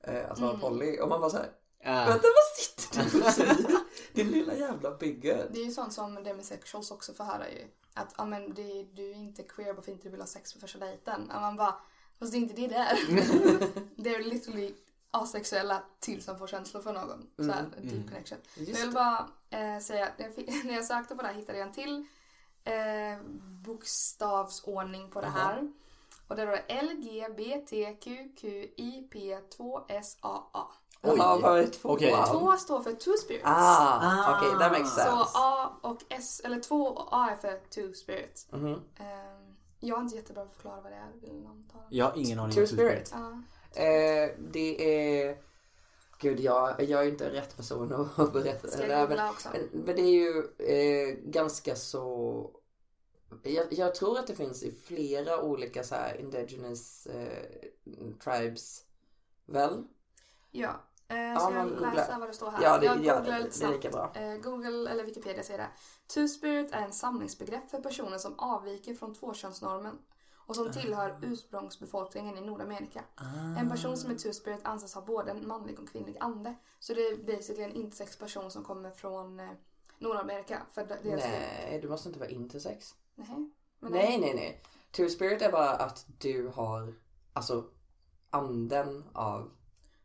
eh, att vara Mm. poly. Och man bara såhär, Äh, vänta vad sitter du och säger? Din lilla jävla bygge. Det är ju sånt som demisexuals också får höra ju. Att ja, men det, du är inte queer bara för att inte du vill ha sex på första dejten. Ja, man bara, fast det är inte det där. det är literally asexuella tills man får känslor för någon. Så här, en deep Mm. connection. Just Jag vill bara eh, säga, när jag, fick, när jag sökte på det här hittade jag en till eh, bokstavsordning på det här. Och det är då LGBTQQIP2SAA. Oj. Vad är två? Okej. Två står för two spirits. Ah, Ah. okej, that makes Så sense. A och S, eller två och A är för two spirits. Mhm. Ehm, jag är inte jättebra på att förklara vad det är. Vill någon ta det? Jag har ingen aning Two om spirit. Ja. Eh, det är... Gud, jag, jag är inte rätt person att- berätta. Ska jag men, googla också? men, det är ju eh, ganska så... Jag, jag tror att det finns i flera olika så här indigenous eh, tribes. Väl? Ja. Eh, Ja, ska men jag googla. läsa vad det står här? Ja, det, jag ja, googlar det, lite det är snabbt. lika bra. Eh, Google eller Wikipedia säger det. Two-spirit är en samlingsbegrepp för personer som avviker från tvåkönsnormen och som tillhör ursprungsbefolkningen i Nordamerika. En person som är two-spirit anses ha både en manlig och kvinnlig ande. Så det är basically en intersex-person som kommer från eh, Nordamerika. För deras Nej, du måste inte vara intersex. Nej. Men Nej, nej, nej. Two spirit är bara att du har alltså anden av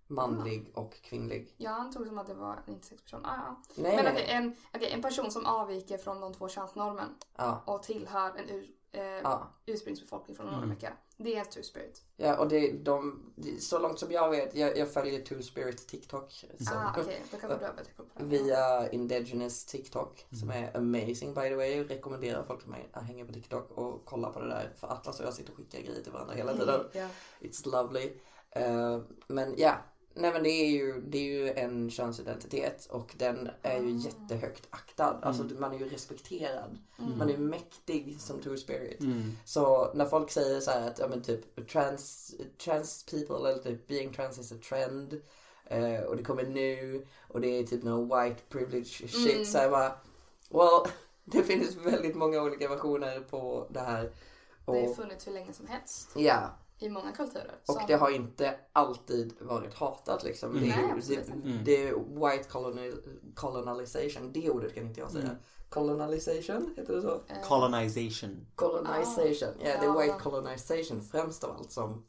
manlig och kvinnlig. Jag antog som att det var en intersex-person. Ah, ja. Nej, Men nej, okej, nej. en, okej, en person som avviker från de två könsnormen Ja, och tillhör en ur, eh, ja. ursprungsbefolkning från Nordamerika. Det är two-spirit. Ja, och det, de, det- så långt som jag vet, jag, jag följer Two Spirit TikTok. Som, Ah, okej. Då kan på det. Via Indigenous TikTok som är amazing by the way. Jag rekommenderar folk som hänga på TikTok och kolla på det där. För Atlas och jag sitter och skickar grejer till varandra hela tiden. Ja. It's lovely. Eh, men ja, nej men det är, ju, det är ju en könsidentitet och den är ju jättehögt aktad. Alltså man är ju respekterad. Man är mäktig som two spirit. Mm. Så när folk säger så här att ja men typ trans, trans people eller typ being trans is a trend. eh, och det kommer nu och det är typ någon white privilege shit. Mm. Så jag bara, well, det finns väldigt många olika versioner på det här. Det har ju Och, funnits hur länge som helst. ja, I många kulturer. och Som- det har inte alltid varit hatat liksom. Det är, Nej, ju, absolut det, inte. Mm. det är white coloni, colonization. Det ordet kan inte jag säga. Mm. Colonization, heter det så? eh, Colonization. Colonization. Ja, det är Ja. white colonization främst av allt som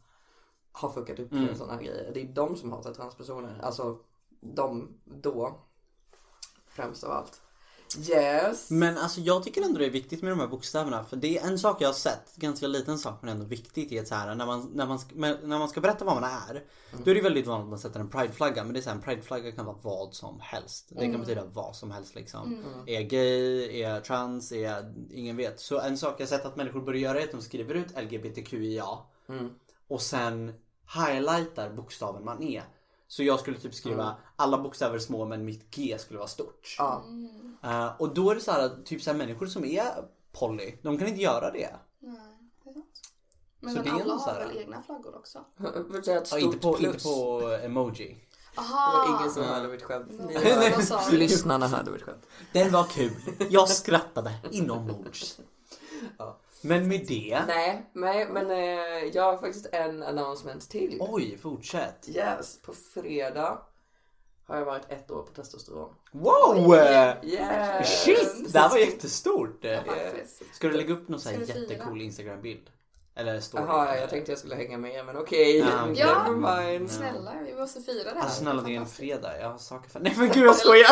har fuckat upp Mm. sådana här grejer. Det är de som hatar transpersoner. Alltså de då. Främst av allt. Yes. Men alltså jag tycker ändå det är viktigt med de här bokstäverna. För det är en sak jag har sett, ganska liten sak men ändå viktigt i ett så här när man, när man, när man ska berätta vad man är. Då är det väldigt vanligt att man sätter en prideflagga. Men det är så här, en prideflagga kan vara vad som helst. Det kan betyda vad som helst liksom. Är jag gay, är jag trans, är ingen vet. Så en sak jag sett att människor börjar göra är att de skriver ut LGBTQIA. Mm. Och sen highlightar bokstaven man är. Så jag skulle typ skriva alla bokstäver små men mitt G skulle vara stort. Ja. Eh, och då är det så här, typ så här människor som är poly, de kan inte göra det. Nej, det är sant. Men, Så men det alla har väl egna flaggor också? Jag vill säga ett Ja, inte, på, plus. inte på emoji. Det Aha! var ingen som hörde mitt skämt. Lyssnarna hörde mitt skämt. Den var kul. Jag skrattade inombords. Ja. Men med det. Nej, nej men eh, jag har faktiskt en announcement till. Oj, fortsätt. Yes, på fredag har jag varit ett år på testosteron. Wow! Yes! Shit! Det här var jättestort. Ska du lägga upp någon sån här jättecool Instagram-bild? Eller story? Jaha, jag tänkte jag skulle hänga med men okej. Ja, okej. Ja. Mind. Snälla, vi måste fira det här. Alltså snälla det är en fredag, jag har saker för... Nej men gud jag skojar!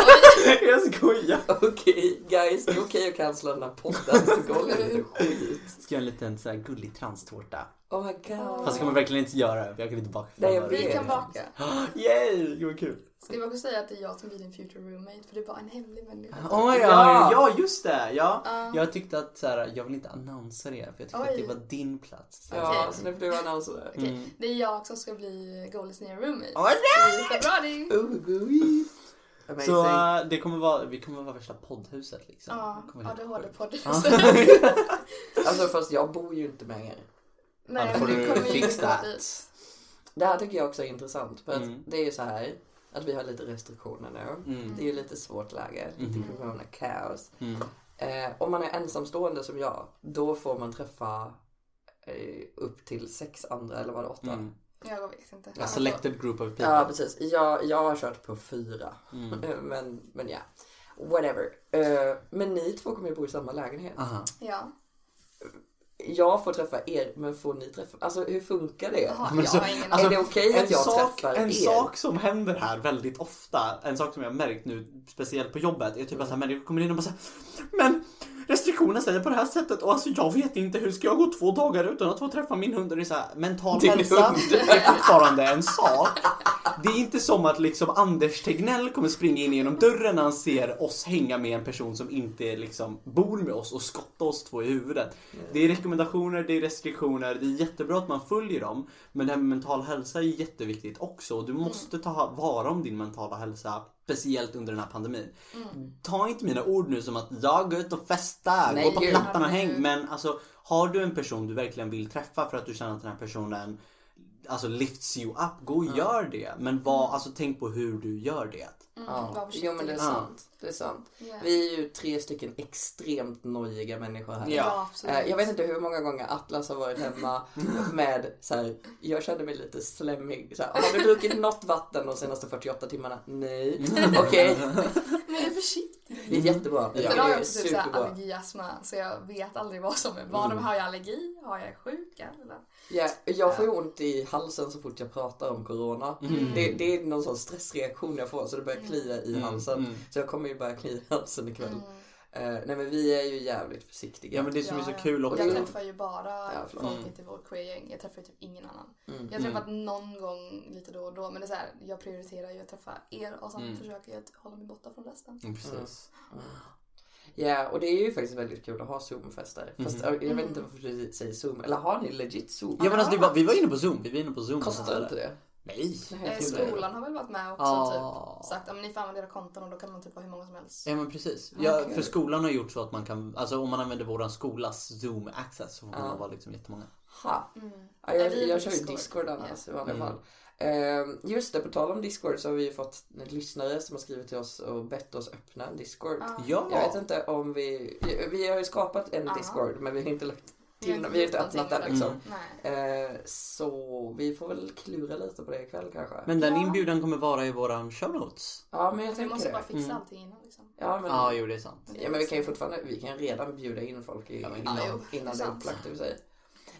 jag skojar! Okej guys, det är okej att cancella den här podden det skit. Ska göra en liten sån här gullig transtårta. Oh my god. Fast det kommer verkligen inte göra jag kan inte baka Nej, jag. Vi kan baka. Yay! Gud vad kul! Ska vi också säga att det är jag som blir din future roommate? För det är bara en hemlig människa. Oh. Ja. Ja just det! Ja. Ja. Jag tyckte att så här, jag vill inte annonsa det för jag tyckte att Oj. det var din plats. Ja, Okej. så nu får du annonsera Mm. Det är jag som ska bli Goldis nya roommate. Oh I februari. Oh. Amazing. Så äh, det kommer vara, vi kommer vara värsta poddhuset liksom. Ja, Det kommer vara helt ADHD-podd. sjukt. Alltså fast jag bor ju inte med er. Nej, får men du kommer ju inte dit. Det här tycker jag också är intressant. För att Mm. det är ju så här att vi har lite restriktioner nu. Mm. Det är ju lite svårt läge. Lite Mhm. corona-kaos. Mm. Eh, om man är ensamstående som jag, då får man träffa eh, upp till sex andra, eller var det åtta? Mm. Jag vet inte. A selected group of people. Ja, precis. Jag, jag har kört på fyra. Mm. Men, men ja, whatever. Eh, men ni två kommer ju bo i samma lägenhet. Aha. Ja. Jag får träffa er, men får ni träffa... Alltså hur funkar det? Jaha, Men jag så- har ingen alltså, är det okej En, att jag sak, träffar en er? sak som händer här väldigt ofta, en sak som jag har märkt nu speciellt på jobbet, är typ att så här människor kommer in och bara säger Men restriktionen säger på det här sättet och alltså jag vet inte hur ska jag gå två dagar utan att få träffa min hund? Och det är så här, mental Din hälsa hund. är fortfarande en sak. det är inte som att liksom Anders Tegnell kommer springa in genom dörren när han ser oss hänga med en person som inte liksom bor med oss och skotta oss två i huvudet. Det är rekommendationer, det är restriktioner, det är jättebra att man följer dem. Men det här med mental hälsa är jätteviktigt också. Och Du måste ta vara om din mentala hälsa. Speciellt under den här pandemin. Ta inte mina ord nu som att jag går ut och festar, Nej, gå på. Plattan och häng. Men alltså, har du en person du verkligen vill träffa för att du känner att den här personen alltså lifts you up, gå och gör det. Men var, alltså, tänk på hur du gör det. Mm, Ja. var försiktig. Jo men det är Ja. sant. Det är sant. Ja. Vi är ju tre stycken extremt nojiga människor här. Ja. Ja, absolut. Eh, Jag vet inte hur många gånger Atlas har varit hemma med så här, jag kände mig lite slemmig. Så här, har du druckit något vatten de senaste 48 timmarna? Nej. Okej, Men jag är försiktig. det är jättebra. Jag har det jag är också typ allergiastma så jag vet aldrig vad som är vad. Mm. Har jag allergi? Har jag? Eller? Ja, jag får ju ont i halsen så fort jag pratar om corona. Det, det är någon sån stressreaktion jag får så det börjar klia i halsen. mm. Så jag kommer ju börja klia i halsen ikväll. Mm. Eh, nej men vi är ju jävligt försiktiga. Ja men det som är så Ja, ja. kul också. Jag träffar ju bara Ja, förlåt. folket i vårt queer-gäng. Jag träffar ju typ ingen annan. Mm. Jag har träffat någon gång lite då och då men det är så här, jag prioriterar ju att träffa er och sen Mm. försöker jag att hålla mig borta från resten. Mm, precis. Ja, och det är ju faktiskt väldigt kul att ha Zoom-fester. Fast eh, jag vet inte varför du säger Zoom. Eller har ni legit Zoom? Ja men alltså det var, vi var inne på zoom, vi var inne på zoom. Kostar inte det? Nej. Nej, Eh, skolan har väl varit med också Ah. typ sagt att ni får använda era konton och då kan man typ vara hur många som helst. Ja men precis. Ja, Okej. för skolan har gjort så att man kan, alltså om man använder våran skolas zoom access så får man Ja. vara liksom jättemånga. Ha. Mm. Ja, jag, jag kör ju Discord? Annars i vanliga Mm. fall. Eh, just det, på tal om Discord så har vi ju fått lyssnare som har skrivit till oss och bett oss öppna en Discord. Ja. Ja! Jag vet inte om vi... Vi har ju skapat en Ja. Discord men vi har inte lagt till, vi har inte öppnat den med liksom. Nej. Eh, så vi får väl klura lite på det ikväll kanske. Men den Ja. inbjudan kommer vara i våran show notes. ja, men jag Vi tänker måste det. bara fixa Mm. allting innan liksom. Ja, men, Ja, jo det är sant. ja, men vi kan ju fortfarande, vi kan redan bjuda in folk i, Ja, men- innan, Ja, jo, innan det är upplagt i sig.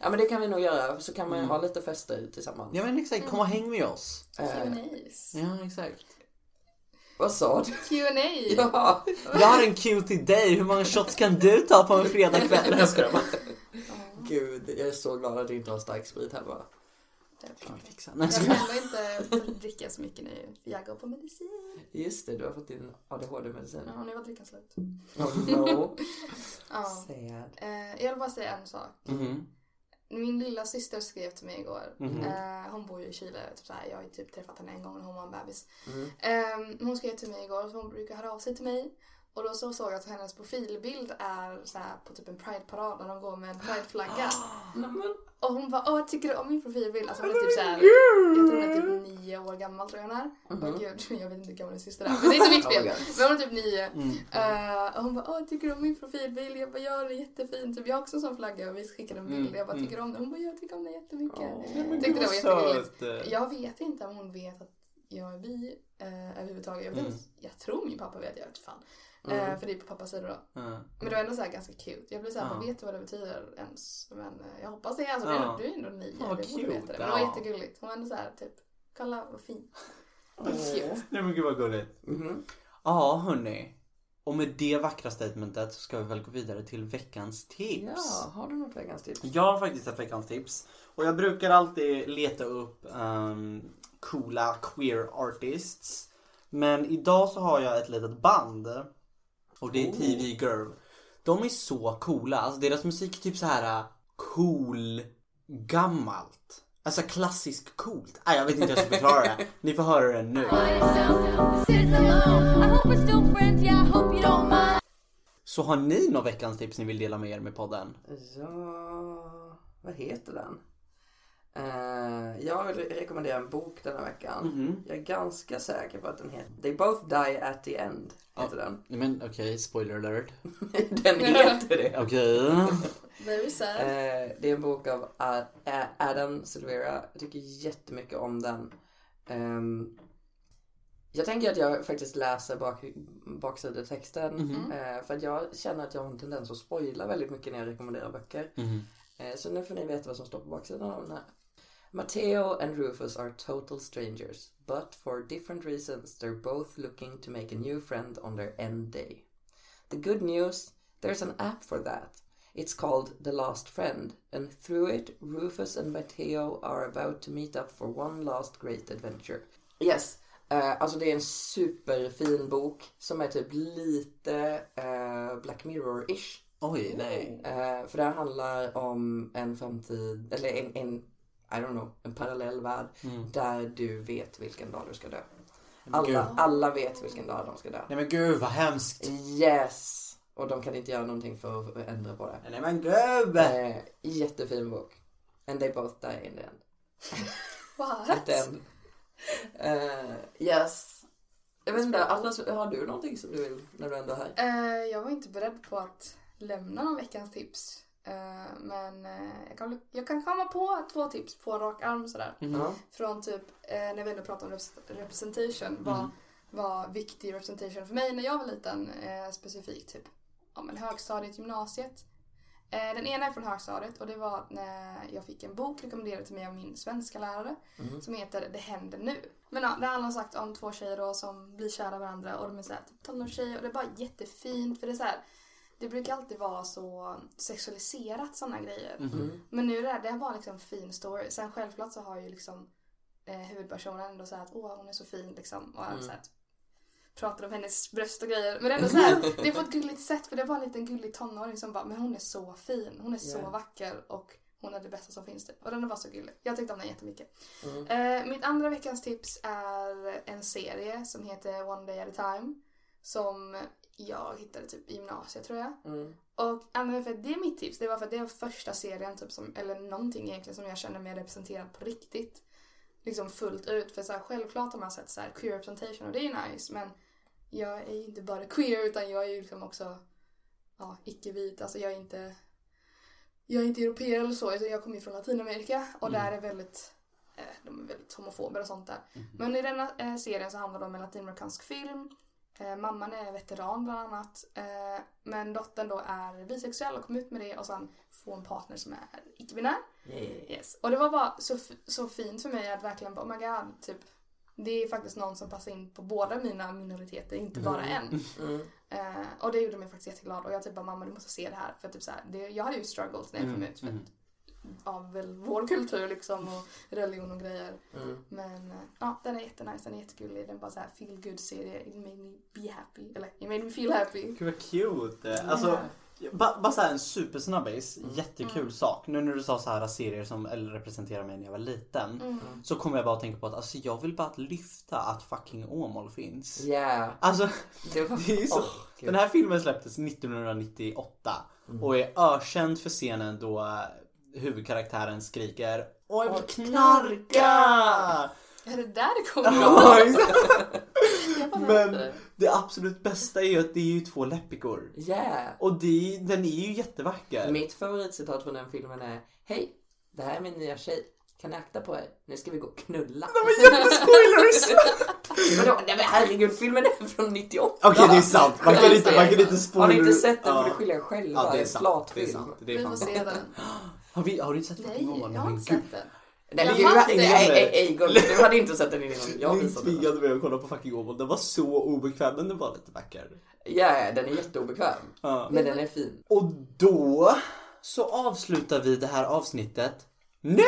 Ja men det kan vi nog göra, så kan man ju Mm. ha lite fester tillsammans. Ja men exakt, kom och häng med oss. Eh, Q&As. Ja exakt. vad sa du? Q&A. Ja! Jag har en cue till dig, hur många shots kan du ta på en fredagkväll? Jag skojar bara. Gud, jag är så glad att du inte har stark sprit hemma. Kan vi fixa? Nej, Jag kan inte dricka så mycket nu. Jag går på medicin. Just det, du har fått din ADHD-medicin. Ja, nu var drickan slut. Oh no. Ja. Sad. Eh, jag vill bara säga en sak. Mhm. Min lilla syster skrev till mig igår. Mhm. Eh, hon bor ju i Chile. Typ såhär. Jag har ju typ träffat henne en gång när hon var en bebis. Mm. Eh, hon skrev till mig igår, så hon brukar höra av sig till mig. Och då så såg jag att hennes profilbild är så här på typ en prideparad när de går med en prideflagga. Och hon bara, åh jag tycker du om min profilbild? Alltså hon är typ såhär, jag tror hon är typ nio år gammal tror jag hon är. Åh gud, jag vet inte hur gammal min syster är. Men det är inte mitt Oh fel. Men hon är typ nio. Mm. Eh, och hon bara, åh tycker du om min profilbild? Jag bara, ja det är jättefint. Typ, jag har också en sån flagga och vi skickade en bild. Mm, Jag bara, mm. tycker du om den? Hon bara, jag tycker om den jättemycket. Åh. Tyckte det var jättegulligt. Jag vet inte om hon vet att jag är bi eh, överhuvudtaget. Jag, vet, Mm. jag tror min pappa vet, jag vet fan. Mm. Eh, för det är på pappas sida då. Ja. Men det var ändå så här ganska cute. Jag blir såhär, vad vet du vad det betyder ens? Men eh, jag hoppas det. Alltså, Ja. Du är ändå nio, vad du borde veta det. Men det var jättegulligt. Hon var ändå såhär typ, kolla vad fint. Cute. Nej men gud vad gulligt. Mhm. Ja hörni. Och med det vackra statementet så ska vi väl gå vidare till veckans tips. Ja, har du något veckans tips? Jag har faktiskt ett veckans tips. Och jag brukar alltid leta upp ehm, coola queer artists. Men idag så har jag ett litet band. Och det är Oh. TV Girl. De är så coola. Alltså deras musik är typ så här äh, cool gammalt. Alltså klassiskt coolt. Nej, jag vet inte hur jag ska förklara det. Ni får höra det nu. Så har ni några veckans tips ni vill dela med er med podden? Ja, vad heter den? Eh, jag vill rekommendera en bok denna veckan. Mhm. Jag är ganska säker på att den heter They both die at the end. Heter den. Nej, Men okej, spoiler alert. den heter det. Okej. Very sad. Eh, det är en bok av Adam Silvera. Jag tycker jättemycket om den. Ehm, jag tänker att jag faktiskt läser bak, baksidetexten. Mhm. eh, för att jag känner att jag har en tendens att spoila väldigt mycket när jag rekommenderar böcker. Mhm. Eh, så nu får ni veta vad som står på baksidan av den här. Matteo and Rufus are total strangers, but for different reasons they're both looking to make a new friend on their end day. The good news, there's an app for that. It's called The Last Friend, and through it, Rufus and Matteo are about to meet up for one last great adventure. Yes. Eh, alltså det är en superfin bok som är typ lite eh, Black Mirror-ish. Oj, nej. Eh, för det här handlar om en framtid, eller en, en I don't know, en parallell värld där du vet vilken dag du ska dö. Alla, gud. alla vet vilken dag de ska dö. Nej men gud vad hemskt. Yes! Och de kan inte göra någonting för att ändra på det. Nej men gud. Eh, jättefin bok. And they both die in the end. What? Eh, yes. Jag vet inte, annars, har du någonting som du vill när du ändå är här? Eh, jag var inte beredd på att lämna någon veckans tips. Eh, men eh, jag, kan, jag kan komma på två tips på rak arm sådär. Ja. Från typ, eh, när vi ändå pratar om repres- representation. Vad var viktig representation för mig när jag var liten? Specifikt typ ja, men högstadiet, gymnasiet. Den ena är från högstadiet och det var när jag fick en bok rekommenderad till mig av min svenska lärare som heter Det händer nu. Men ja, det handlar som sagt om två tjejer då som blir kära varandra och de är såhär typ tonårstjejer och det är bara jättefint för det är så här. Det brukar alltid vara så sexualiserat sådana grejer. Men nu är det här, bara liksom fin story. Sen självklart så har ju liksom eh, huvudpersonen ändå såhär att åh hon är så fin liksom. Och mm. så här, pratar om hennes bröst och grejer. Men ändå så här, det är på ett gulligt sätt för det är bara en liten gullig tonåring som bara men hon är så fin. Hon är så Yeah. vacker och hon är det bästa som finns typ. Och den är bara så gullig. Jag tyckte om den jättemycket. Eh, mitt andra veckans tips är en serie som heter One Day at a Time. Som jag hittade typ i gymnasiet tror jag. Mm. Och anledningen för det är mitt tips, det var för att det är första serien typ som, eller någonting egentligen som jag känner mig representerad på riktigt. Liksom fullt ut. För så här, självklart har man sett så här queer representation och det är ju nice men jag är ju inte bara queer utan jag är ju liksom också ja, icke-vit. Alltså jag är inte jag är inte europeer eller så utan jag kommer ju från Latinamerika och där är väldigt eh, de är väldigt homofober och sånt där. Men i denna eh, serien så handlar det om en latinamerikansk film. Eh, mamman är veteran bland annat. Eh, men dottern då är bisexuell och kom ut med det och sen får en partner som är icke-binär. Yeah. Yes. Och det var bara så, så fint för mig att verkligen bara, oh my god, typ. Det är faktiskt någon som passar in på båda mina minoriteter, inte bara en. Mm. Eh, och det gjorde mig faktiskt jätteglad. Och jag typ bara, mamma du måste se det här. För typ så här, det, jag hade ju struggles när jag kom ut. För att, av väl vår kultur liksom och religion och grejer. Mm. Men eh, ja, den är jättenice, den är jättegullig. Den är bara så här feel good serie. It made me be happy. Eller it made me feel happy. Gud vad cute. Alltså, bara, bara såhär en supersnabbis, jättekul sak. Nu när du sa så här serier som eller representerar mig när jag var liten. Mm. Så kommer jag bara att tänka på att alltså, jag vill bara att lyfta att fucking Åmål finns. Yeah. Alltså, Det var... det är så. Gud. den här filmen släpptes 1998 och är ökänd för scenen då eh, huvudkaraktären skriker Åh jag vill knarka! Är det där det kommer Ja, ifrån? exakt. Jag bara Men det absolut bästa är ju att det är ju två läppikor. Yeah. Och det, den är ju jättevacker. Mitt favoritcitat från den filmen är Hej, det här är min nya tjej. Kan ni akta på er? Nu ska vi gå och knulla. Jättespoilers! Vadå? Nej men herregud, filmen är från 98. Okej det är sant, man kan inte, man kan inte Har spoila. ni inte sett den Ja. får ni skylla er själva. Ja det är en sant. Det är sant. Det är Vi får se den. Har, vi, har du inte sett Nej, fucking Åmål? jag har inte sett den. Nej men Jag du, nej, nej, nej, hade inte sett den innan jag Ni visade den. tvingade mig att kolla på fucking Åmål. Den var så obekväm men den var lite vacker. Ja, den är jätteobekväm. Ja. Men den är fin. Och då så avslutar vi det här avsnittet nu!